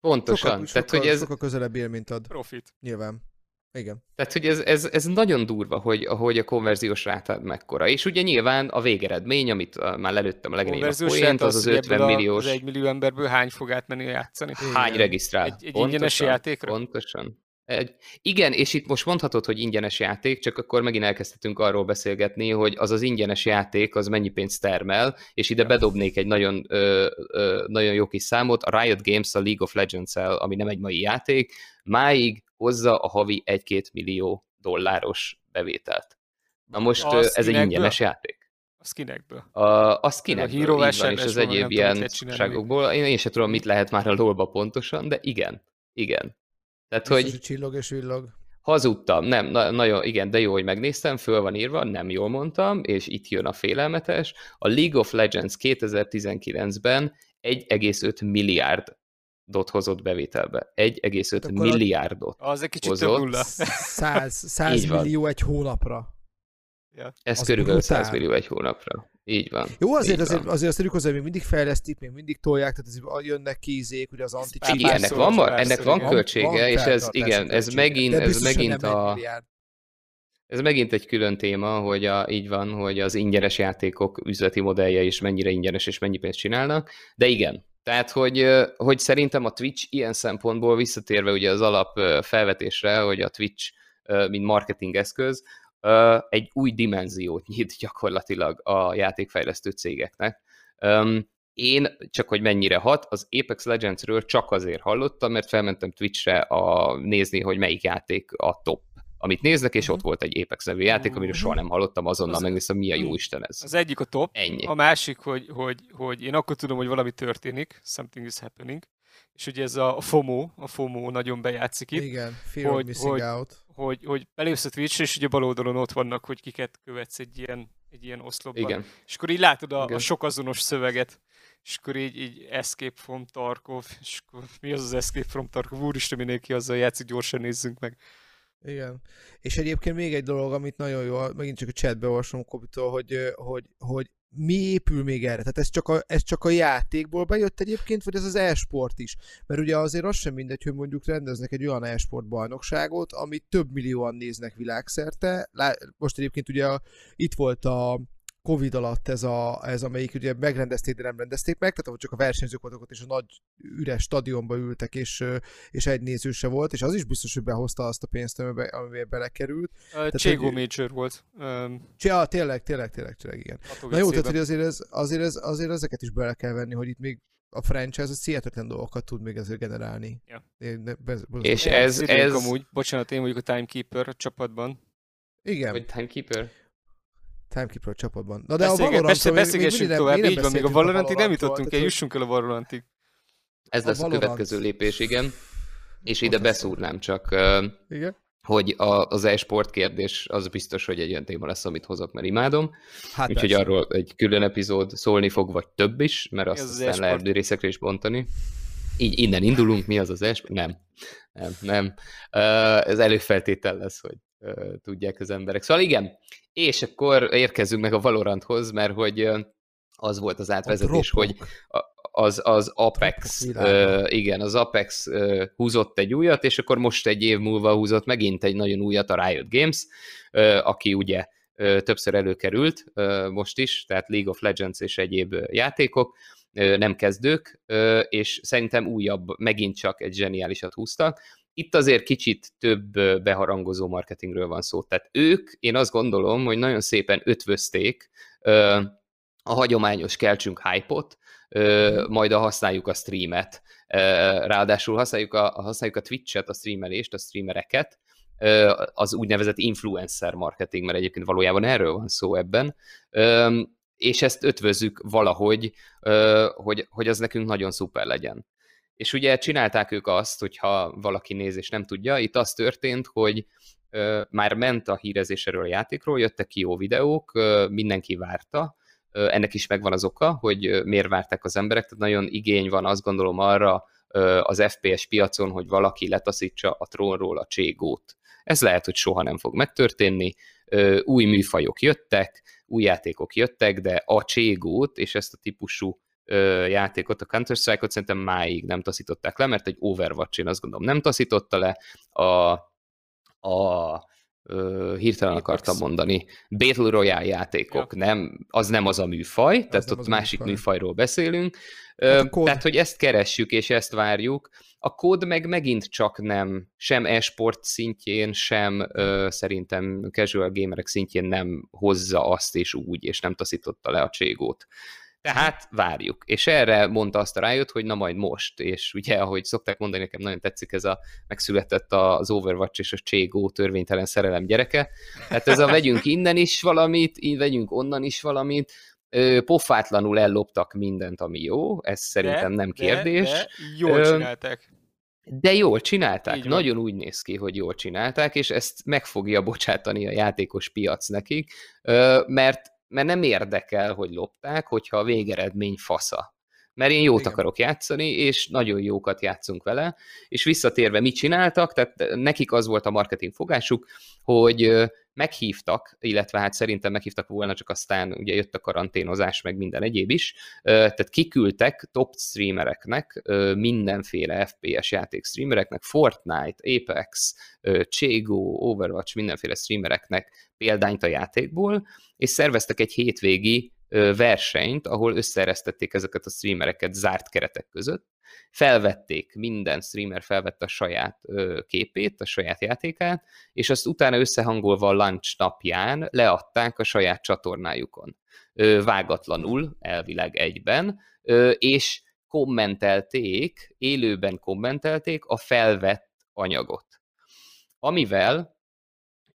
Pontosan. Sokkal, Tehát, sokkal, hogy ez... sokkal közelebb él, mint ad. Profit. Nyilván. Igen. Tehát, hogy ez, ez, ez nagyon durva, hogy, hogy a konverziós rátád mekkora. És ugye nyilván a végeredmény, amit uh, már lelőttem a legnagyobb a poént, az az 50 milliós... Az 1 millió emberből hány fog átmenni játszani? Hány regisztrál? Egy, egy ingyenes játékra? Pontosan. Egy, igen, és itt most mondhatod, hogy ingyenes játék, csak akkor megint elkezdhetünk arról beszélgetni, hogy az az ingyenes játék, az mennyi pénzt termel, és ide bedobnék egy nagyon, ö, ö, nagyon jó kis számot. A Riot Games a League of Legends-el, ami nem egy mai játék, máig hozza a havi 1-2 millió dolláros bevételt. Na most a ez egy ingyenes játék. A skinekből. A, a skinekből, a így van, és az egyéb ilyen ságokból. Én, én sem tudom, mit lehet már a lolba pontosan, de igen, igen. Tehát, Biztos, hogy... csillog és villog. Hazudtam, nem, na, nagyon, igen, de jó, hogy megnéztem, föl van írva, nem jól mondtam, és itt jön a félelmetes. A League of Legends 2019-ben 1,5 milliárd dot hozott bevételbe. 1,5 hát milliárdot Az egy kicsit hozott. több nulla. 100, 100 millió egy hónapra. Ja. Ez az körülbelül brutál. 100 millió egy hónapra. Így van. Jó, azért, így azért, van. azért azt hozzá, még mindig fejlesztik, még mindig tolják, tehát azért jönnek kízék, ugye az anti Igen, ennek van, van, ennek van költsége, van, van és ez, igen, ez megint, ez megint a... Ez megint egy külön téma, hogy a, így van, hogy az ingyenes játékok üzleti modellje is mennyire ingyenes és mennyi pénzt csinálnak, de igen, tehát, hogy, hogy szerintem a Twitch ilyen szempontból visszatérve ugye az alap felvetésre, hogy a Twitch mint marketing eszköz, egy új dimenziót nyit gyakorlatilag a játékfejlesztő cégeknek. Én, csak hogy mennyire hat, az Apex Legends-ről csak azért hallottam, mert felmentem Twitch-re a, nézni, hogy melyik játék a top amit néznek, és ott mhm. volt egy Apex nevű játék, amiről soha nem hallottam, azonnal az, megnéztem, mi a jó Isten ez. Az egyik a top, Ennyi. a másik, hogy, hogy, hogy én akkor tudom, hogy valami történik, something is happening, és ugye ez a FOMO, a FOMO nagyon bejátszik itt. Igen, fear hogy, of missing hogy, out. Hogy, hogy belépsz a twitch és ugye bal oldalon ott vannak, hogy kiket követsz egy ilyen, egy ilyen oszlopban. Igen. És akkor így látod a, a sok azonos szöveget, és akkor így, így Escape from Tarkov, és akkor mi az az Escape from Tarkov? Úristen, mindenki azzal játszik, gyorsan nézzünk meg. Igen. És egyébként még egy dolog, amit nagyon jó, megint csak a chatbe olvasom Kobitól, hogy, hogy, hogy mi épül még erre? Tehát ez csak, a, ez csak a játékból bejött egyébként, vagy ez az e-sport is? Mert ugye azért az sem mindegy, hogy mondjuk rendeznek egy olyan e-sport bajnokságot, amit több millióan néznek világszerte. Most egyébként ugye a, itt volt a Covid alatt ez, a, ez amelyik ugye megrendezték, de nem rendezték meg, tehát ahol csak a versenyzők voltak ott, és a nagy üres stadionba ültek, és, és egy néző se volt, és az is biztos, hogy behozta azt a pénzt, amiben, amiben belekerült. Uh, Cségó Major volt. Um, ja, tényleg, tényleg, tényleg, tényleg, igen. Na jó, tehát hogy azért, ez, azért, ez, azért ezeket is bele kell venni, hogy itt még a franchise az hihetetlen dolgokat tud még ezért generálni. Ja. És ez, ez... ez... Amúgy, bocsánat, én vagyok a Timekeeper a csapatban. Igen. Vagy Timekeeper? Timekeeper csapatban. Na de Beszélge, a Valorant persze, beszélgessünk tovább, így van, még a Valorantig nem jutottunk el, jussunk el a Valorantig. Ez lesz a, a következő lépés, igen. És ide beszúrnám csak, igen? hogy a, az e-sport kérdés az biztos, hogy egy olyan téma lesz, amit hozok, mert imádom. Hát Úgyhogy persze. arról egy külön epizód szólni fog, vagy több is, mert azt aztán az lehet részekre is bontani. Így innen indulunk, mi az az e-sport? Nem. Nem, nem. Ez előfeltétel lesz, hogy tudják az emberek. Szóval igen, és akkor érkezünk meg a Valoranthoz, mert hogy az volt az átvezetés, hogy az, az Apex, uh, igen, az Apex uh, húzott egy újat, és akkor most egy év múlva húzott megint egy nagyon újat a Riot Games, uh, aki ugye uh, többször előkerült uh, most is, tehát League of Legends és egyéb játékok, uh, nem kezdők, uh, és szerintem újabb, megint csak egy zseniálisat húztak, itt azért kicsit több beharangozó marketingről van szó. Tehát ők, én azt gondolom, hogy nagyon szépen ötvözték a hagyományos keltsünk hype-ot, Mhm. majd a használjuk a streamet. Ráadásul használjuk a, használjuk a Twitch-et, a streamelést, a streamereket, az úgynevezett influencer marketing, mert egyébként valójában erről van szó ebben, és ezt ötvözzük valahogy, hogy, hogy az nekünk nagyon szuper legyen. És ugye csinálták ők azt, hogyha valaki néz és nem tudja, itt az történt, hogy már ment a hírezés erről a játékról, jöttek ki jó videók, mindenki várta, ennek is megvan az oka, hogy miért várták az emberek, tehát nagyon igény van azt gondolom arra az FPS piacon, hogy valaki letaszítsa a trónról a cségót. Ez lehet, hogy soha nem fog megtörténni, új műfajok jöttek, új játékok jöttek, de a cségót és ezt a típusú játékot, a Counter-Strike-ot szerintem máig nem taszították le, mert egy Overwatch én azt gondolom nem taszította le, a, a ö, hirtelen Apex. akartam mondani, Battle Royale játékok, ja. nem, az nem az a műfaj, az tehát ott másik műfaj. műfajról beszélünk, hát tehát hogy ezt keressük és ezt várjuk, a kód meg megint csak nem, sem esport szintjén, sem ö, szerintem casual gamerek szintjén nem hozza azt és úgy, és nem taszította le a cségót. Tehát várjuk. És erre mondta azt a rájött, hogy na majd most, és ugye, ahogy szokták mondani, nekem nagyon tetszik ez a megszületett az Overwatch és a Cségó törvénytelen szerelem gyereke. Hát ez a vegyünk innen is valamit, így vegyünk onnan is valamit, pofátlanul elloptak mindent, ami jó, ez szerintem de, nem kérdés. De, de jól csinálták. De jól csinálták, Így nagyon van. úgy néz ki, hogy jól csinálták, és ezt meg fogja bocsátani a játékos piac nekik, mert mert nem érdekel, hogy lopták, hogyha a végeredmény fasza. Mert én jót Igen. akarok játszani, és nagyon jókat játszunk vele, és visszatérve mit csináltak, tehát nekik az volt a marketing fogásuk, hogy meghívtak, illetve hát szerintem meghívtak volna, csak aztán ugye jött a karanténozás, meg minden egyéb is, tehát kiküldtek top streamereknek, mindenféle FPS játék streamereknek, Fortnite, Apex, Chego, Overwatch, mindenféle streamereknek példányt a játékból, és szerveztek egy hétvégi versenyt, ahol összeresztették ezeket a streamereket zárt keretek között, felvették, minden streamer felvette a saját képét, a saját játékát, és azt utána összehangolva a launch napján leadták a saját csatornájukon. Ö, vágatlanul, elvileg egyben, és kommentelték, élőben kommentelték a felvett anyagot. Amivel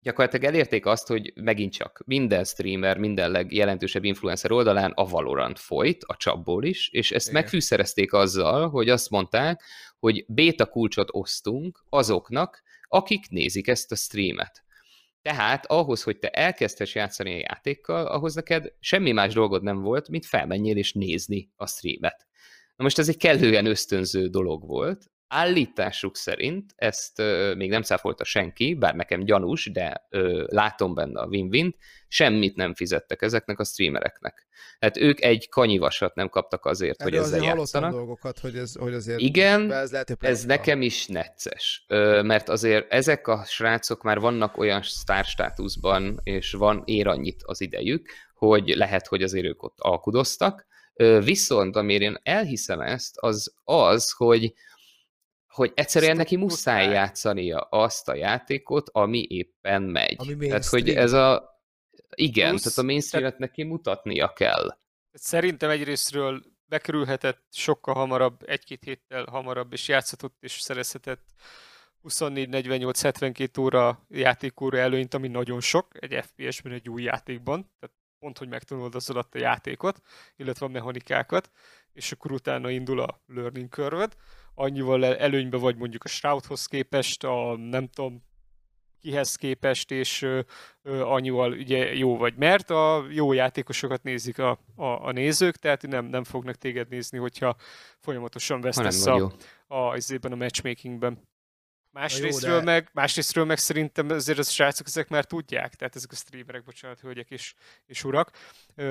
gyakorlatilag elérték azt, hogy megint csak minden streamer, minden legjelentősebb influencer oldalán a Valorant folyt, a csapból is, és ezt Igen. megfűszerezték azzal, hogy azt mondták, hogy béta kulcsot osztunk azoknak, akik nézik ezt a streamet. Tehát ahhoz, hogy te elkezdhess játszani a játékkal, ahhoz neked semmi más dolgod nem volt, mint felmenjél és nézni a streamet. Na most ez egy kellően ösztönző dolog volt, Állításuk szerint ezt ö, még nem száfolta senki, bár nekem gyanús, de ö, látom benne a win-win semmit nem fizettek ezeknek a streamereknek. Hát ők egy kanyivasat nem kaptak azért, Erről hogy ezzel azért játszanak. dolgokat, hogy ez, hogy azért Igen, ez, lehet, ez nekem is necces, ö, mert azért ezek a srácok már vannak olyan sztárstátuszban, és van ér annyit az idejük, hogy lehet, hogy azért ők ott alkudoztak, Viszont, amire én elhiszem ezt, az az, hogy hogy egyszerűen neki muszáj játszania azt a játékot, ami éppen megy. Ami tehát, hogy ez a... Igen, Plusz, tehát a mainstreamet neki mutatnia kell. Szerintem egyrésztről bekerülhetett sokkal hamarabb, egy-két héttel hamarabb, és játszhatott és szerezhetett 24-48-72 óra játékóra előnyt, ami nagyon sok egy FPS-ben, egy új játékban. Tehát pont, hogy megtanulod az alatt a játékot, illetve a mechanikákat, és akkor utána indul a learning curve annyival előnybe vagy mondjuk a Stroudhoz képest, a nem tudom, kihez képest, és ö, ö, annyival ugye jó vagy. Mert a jó játékosokat nézik a, a, a nézők, tehát nem, nem fognak téged nézni, hogyha folyamatosan vesztesz a, a, a, a matchmakingben. Másrésztről, de... meg, másrésztről meg szerintem azért az srácok ezek már tudják, tehát ezek a streamerek, bocsánat, hölgyek és, és urak,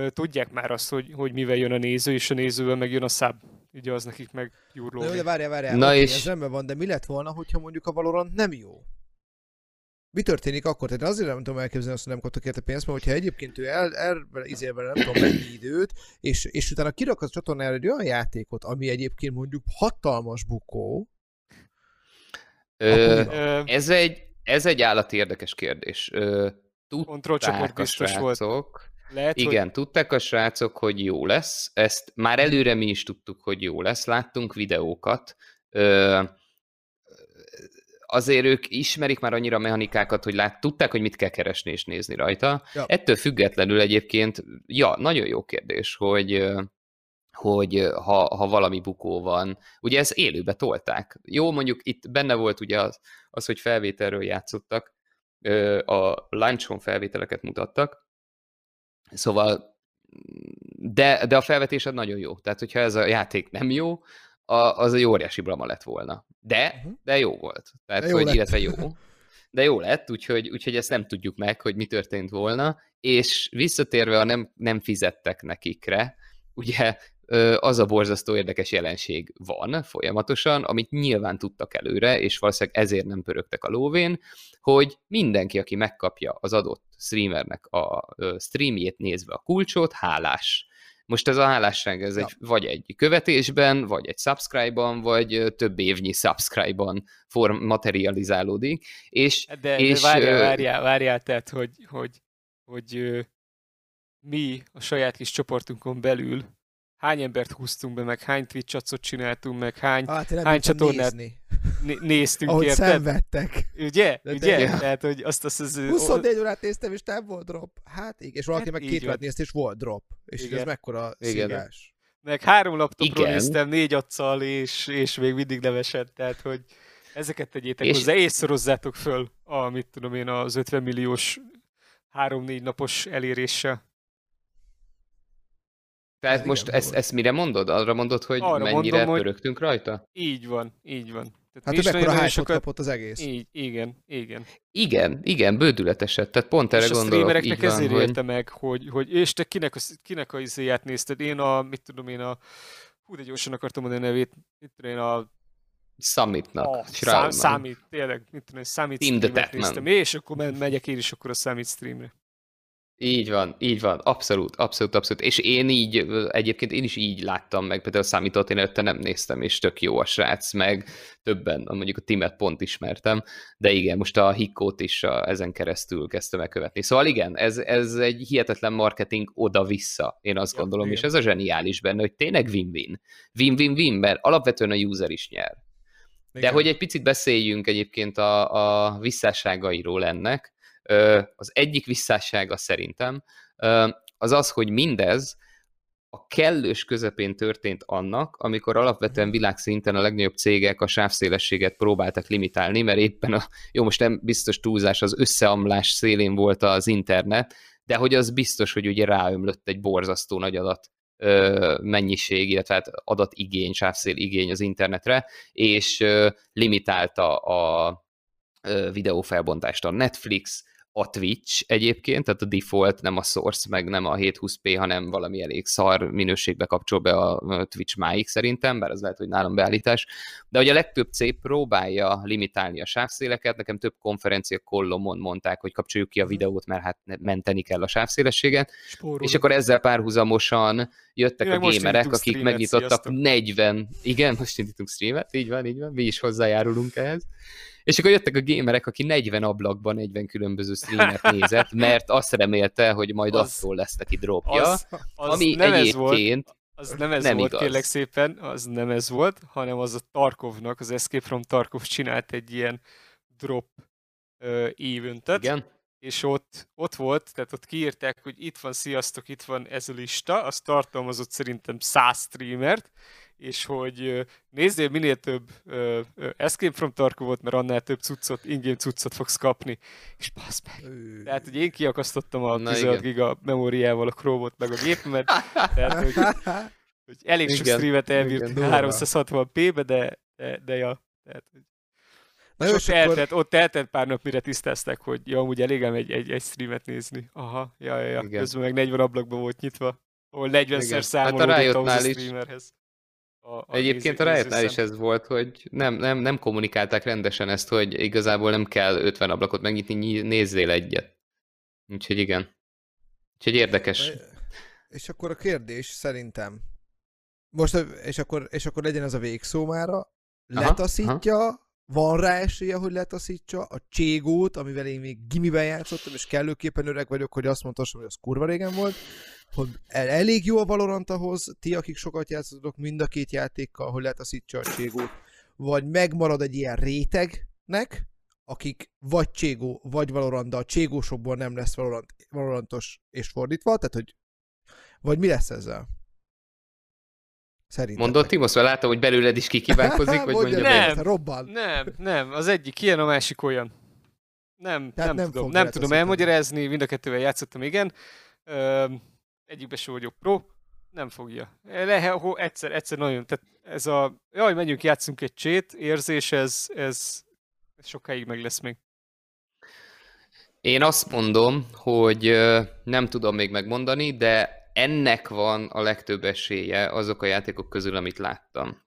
tudják már azt, hogy, hogy mivel jön a néző, és a nézővel meg jön a szab. Ugye az nekik meg gyúrló. Na jó, de várjál, várjál. Na okay, és... Ez rendben van, de mi lett volna, hogyha mondjuk a Valorant nem jó? Mi történik akkor? Tehát azért nem tudom elképzelni azt, hogy nem kaptak érte pénzt, mert hogyha egyébként ő el, el izélben nem tudom mennyi időt, és, és utána kirak a csatornára egy olyan játékot, ami egyébként mondjuk hatalmas bukó, Ö, ez, egy, ez egy állati érdekes kérdés. Tudták biztos srácok. Lehet, Igen, hogy... tudták a srácok, hogy jó lesz. Ezt már előre mi is tudtuk, hogy jó lesz. Láttunk videókat. Ö, azért ők ismerik már annyira a mechanikákat, hogy lát, tudták, hogy mit kell keresni és nézni rajta. Ja. Ettől függetlenül egyébként, ja, nagyon jó kérdés, hogy ö, hogy ha, ha valami bukó van. Ugye ezt élőbe tolták. Jó, mondjuk itt benne volt ugye az, az hogy felvételről játszottak, a launchon felvételeket mutattak, Szóval, de, de a felvetésed nagyon jó. Tehát, hogyha ez a játék nem jó, a, az egy óriási blama lett volna. De, Uh-huh. de jó volt. Tehát, De jó hogy, lett. illetve jó. De jó lett, úgyhogy, úgyhogy ezt nem tudjuk meg, hogy mi történt volna. És visszatérve a nem, nem fizettek nekikre, ugye az a borzasztó érdekes jelenség van folyamatosan, amit nyilván tudtak előre, és valószínűleg ezért nem pörögtek a lóvén, hogy mindenki, aki megkapja az adott streamernek a streamjét nézve a kulcsot, hálás. Most ez a hálásság, ez Ja. egy, vagy egy követésben, vagy egy subscribe-ban, vagy több évnyi subscribe-ban form materializálódik, és De, és, de várjál, várjál, várjál, tehát, hogy, hogy, hogy ö, mi a saját kis csoportunkon belül hány embert húztunk be, meg hány Twitch csináltunk, meg hány Hát Hány csatornát nézni, né- néztünk, ahogy érted? szenvedtek. Ugye? De Ugye? Tehát, hogy azt, azt, az, 24 órát néztem, és nem volt drop. Hát igen, és valaki Hát meg két órát van. nézte, és volt drop. És Igen. ez mekkora Igen. szívás. meg három laptopról Igen. néztem, négy accal, és, és még mindig nem esett, tehát, hogy ezeket tegyétek És- hozzá, és szorozzátok föl a, mit tudom én, az 50 milliós három-négy napos eléréssel. Tehát Hát most ezt, ezt mire mondod? Arra mondod, hogy Arra mennyire mondom, hogy- pörögtünk rajta? Így van, így van. Tehát Hát hogy is mekkora hype sokat... kapott az egész. Így, igen, igen. Igen, igen, bődületeset. Tehát pont erre és a gondolok, streamereknek így van, ezért hogy... érte meg, hogy, hogy és te kinek a, kinek a izéját nézted? Én a, mit tudom én, a hú, de gyorsan akartam mondani a nevét, mit tudom én, a, Summitnak. a szám, számít, tényleg, mit tudom én, számít Team néztem, és akkor megyek én is akkor a számít streamre. Így van, így van, abszolút, abszolút, abszolút. És én így, egyébként én is így láttam meg, például a számítót én előtte nem néztem, és tök jó a srác, meg többen, mondjuk a Timet pont ismertem, de igen, most a Hikkót is a, ezen keresztül kezdtem el követni. Szóval igen, ez, ez egy hihetetlen marketing oda-vissza, én azt Ja, gondolom, és igen. ez a zseniális benne, hogy tényleg win-win. Win-win-win, mert alapvetően a user is nyer. De Igen. hogy egy picit beszéljünk egyébként a, a visszásságairól ennek, az egyik visszássága szerintem az az, hogy mindez a kellős közepén történt annak, amikor alapvetően világszinten a legnagyobb cégek a sávszélességet próbáltak limitálni, mert éppen a, jó, most nem biztos túlzás, az összeomlás szélén volt az internet, de hogy az biztos, hogy ugye ráömlött egy borzasztó nagy adat ö, mennyiség, illetve hát adatigény, sávszél igény az internetre, és limitálta a ö, videófelbontást a Netflix, a Twitch egyébként, tehát a default, nem a source, meg nem a 720p, hanem valami elég szar minőségbe kapcsol be a Twitch máig szerintem, bár az lehet, hogy nálam beállítás. De hogy a legtöbb cég próbálja limitálni a sávszéleket, nekem több konferencia kollomon mondták, hogy kapcsoljuk ki a videót, mert hát menteni kell a sávszélességet, Spórolok. és akkor ezzel párhuzamosan jöttek Mi a indítunk akik streamet, megnyitottak sziasztok. 40, igen, most indítunk streamet, így van, így van, mi is hozzájárulunk ehhez. És akkor jöttek a gamerek, aki 40 ablakban 40 különböző streamet nézett, mert azt remélte, hogy majd Az- attól lesz neki dropja, az, az ami nem ez volt, egyébként az nem ez nem volt, igaz. kérlek szépen, az nem ez volt, hanem az a Tarkovnak, az Escape from Tarkov csinált egy ilyen drop ö, eventet, igen, és ott, ott volt, tehát ott kiírták, hogy itt van, sziasztok, itt van ez a lista, az tartalmazott szerintem 100 streamert, és hogy nézzél minél több ö, Escape from Tarkovot, mert annál több cuccot, ingame cuccot fogsz kapni. És bassz meg. Tehát, hogy én kiakasztottam a Na 16 igen. giga memóriával a Chrome-ot, meg a gépemet, tehát, hogy, hogy elég sok Igen, streamet igen, elbírt durva. 360p-be, de, de, de ja. Tehát, hogy Na és jó, ott, akkor... ott eltelt pár nap, mire tisztázták, hogy ja, amúgy elég ám egy, egy, egy streamet nézni. Aha, ja, ja, ja. Igen. Közben meg 40 ablakban volt nyitva, ahol 40-szer Igen. Hát a számolódott a streamerhez. A, a Egyébként néző- a Riotnál is ez volt, hogy nem, nem, nem kommunikálták rendesen ezt, hogy igazából nem kell 50 ablakot megnyitni, nyi- nézzél egyet. Úgyhogy igen. Úgyhogy érdekes. És akkor a kérdés szerintem, most, és akkor, és akkor legyen ez a végszó mára, Aha, letaszítja van rá esélye, hogy letaszítsa? A Cségót, amivel én még gimiben játszottam, és kellőképpen öreg vagyok, hogy azt mondhassam, hogy az kurva régen volt, hogy elég jó a Valorant ahhoz, ti, akik sokat játszotok mind a két játékkal, hogy letaszítsa a Cségót, vagy megmarad egy ilyen rétegnek, akik vagy Cségó, vagy Valorant, de a Cségósokból nem lesz Valorant, Valorantos és fordítva, tehát hogy vagy mi lesz ezzel? Szerintem. Mondott Timosz, mert látom, hogy belőled is kikívánkozik, vagy mondja nem, robban. Nem, nem, az egyik ilyen, a másik olyan. Nem, nem, nem tudom, nem tudom elmagyarázni, mind a kettővel játszottam, igen. Ö, egyikbe sem vagyok pro, nem fogja. Lehet, egyszer, egyszer nagyon, tehát ez a, jaj, menjünk, játszunk egy csét, érzés, ez, ez, ez sokáig meg lesz még. Én azt mondom, hogy nem tudom még megmondani, de ennek van a legtöbb esélye azok a játékok közül, amit láttam.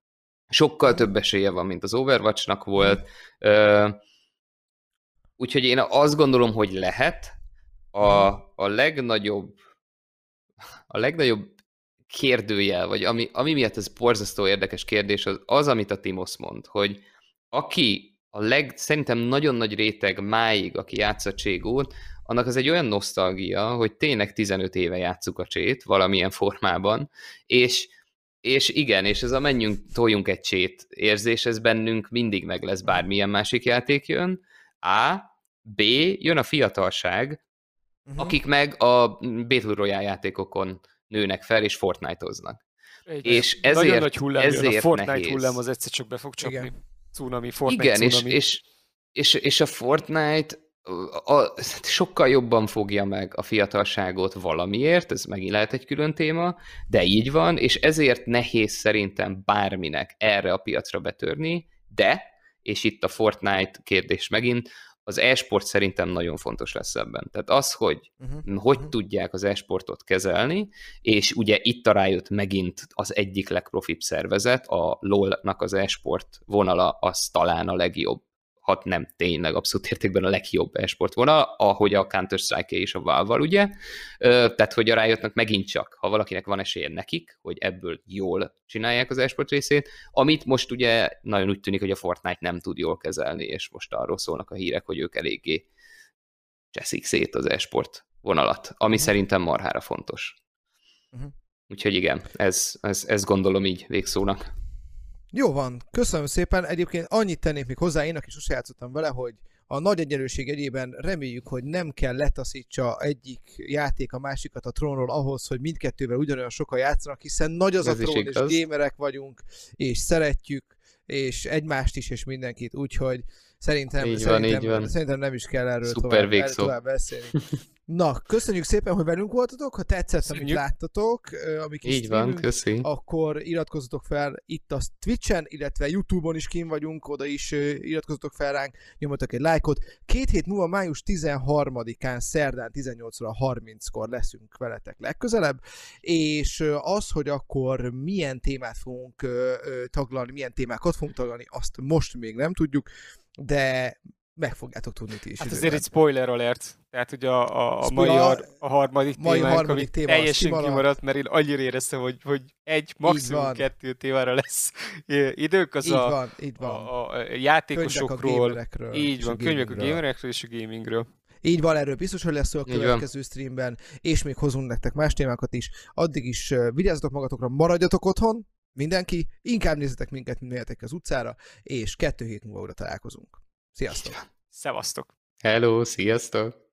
Sokkal több esélye van, mint az Overwatchnak volt. Úgyhogy én azt gondolom, hogy lehet. A, a legnagyobb a legnagyobb kérdőjel, vagy ami, ami miatt ez borzasztó érdekes kérdés, az, az, amit a Timos mond, hogy aki a leg, szerintem nagyon nagy réteg máig, aki játsza Cségót, annak az egy olyan nosztalgia, hogy tényleg 15 éve játsszuk a csét valamilyen formában, és, és igen, és ez a menjünk, toljunk egy csét érzés, ez bennünk mindig meg lesz, bármilyen másik játék jön. A, B, jön a fiatalság, uh-huh. akik meg a Battle Royale játékokon nőnek fel, és Fortnite-oznak. Egy és ezért, nagyon nagy hullám ezért jön. a Fortnite nehéz. hullám az egyszer csak be fog csapni. Igen. Cunami, Fortnite Igen, cunami. És, és, és, és a Fortnite a, sokkal jobban fogja meg a fiatalságot valamiért, ez megint lehet egy külön téma, de így van, és ezért nehéz szerintem bárminek erre a piacra betörni, de, és itt a Fortnite kérdés megint, az e-sport szerintem nagyon fontos lesz ebben. Tehát az, hogy uh-huh. hogy uh-huh. tudják az e-sportot kezelni, és ugye itt rájött megint az egyik legprofibb szervezet, a LOL-nak az e-sport vonala az talán a legjobb hat nem tényleg abszolút értékben a legjobb esport volna, ahogy a Counter-Strike és a valve ugye? Tehát, hogy rájöttnek megint csak, ha valakinek van esélye nekik, hogy ebből jól csinálják az esport részét, amit most ugye nagyon úgy tűnik, hogy a Fortnite nem tud jól kezelni, és most arról szólnak a hírek, hogy ők eléggé cseszik szét az esport vonalat, ami uh-huh. szerintem marhára fontos. Uh-huh. Úgyhogy igen, ez, ez, ez gondolom így végszónak. Jó van, köszönöm szépen. Egyébként annyit tennék még hozzá, én aki sose játszottam vele, hogy a nagy egyenlőség egyében reméljük, hogy nem kell letaszítsa egyik játék a másikat a trónról ahhoz, hogy mindkettővel ugyanolyan sokan játszanak, hiszen nagy az Ez a trón, és gamerek vagyunk, és szeretjük, és egymást is, és mindenkit, úgyhogy szerintem, így szerintem, van, így van. szerintem nem is kell erről tovább, erről tovább beszélni. Na, köszönjük szépen, hogy velünk voltatok, ha tetszett, köszönjük. amit láttatok, amik Így van, köszi. akkor iratkozzatok fel itt a Twitch-en, illetve YouTube-on is kín vagyunk, oda is iratkozzatok fel ránk, nyomjatok egy lájkot. Két hét múlva, május 13-án, szerdán 18 30-kor leszünk veletek legközelebb, és az, hogy akkor milyen témát fogunk taglalni, milyen témákat fogunk taglalni, azt most még nem tudjuk, de meg fogjátok tudni ti is. Hát azért egy spoiler alert. Tehát ugye a, a, a mai a, a harmadik mai témánk, harmadik téma teljesen kimaradt. kimaradt, mert én annyira éreztem, hogy, hogy egy, maximum kettő témára lesz idők. Az így a, van, így van. A, a játékosokról. A így van, könyvek a gamerekről és a gamingről. Így van, erről biztos, hogy lesz szó a következő streamben, és még hozunk nektek más témákat is. Addig is vigyázzatok magatokra, maradjatok otthon, mindenki, inkább nézzetek minket, mint az utcára, és kettő hét múlva oda találkozunk. Sziasztok! Szevasztok! Hello, sziasztok!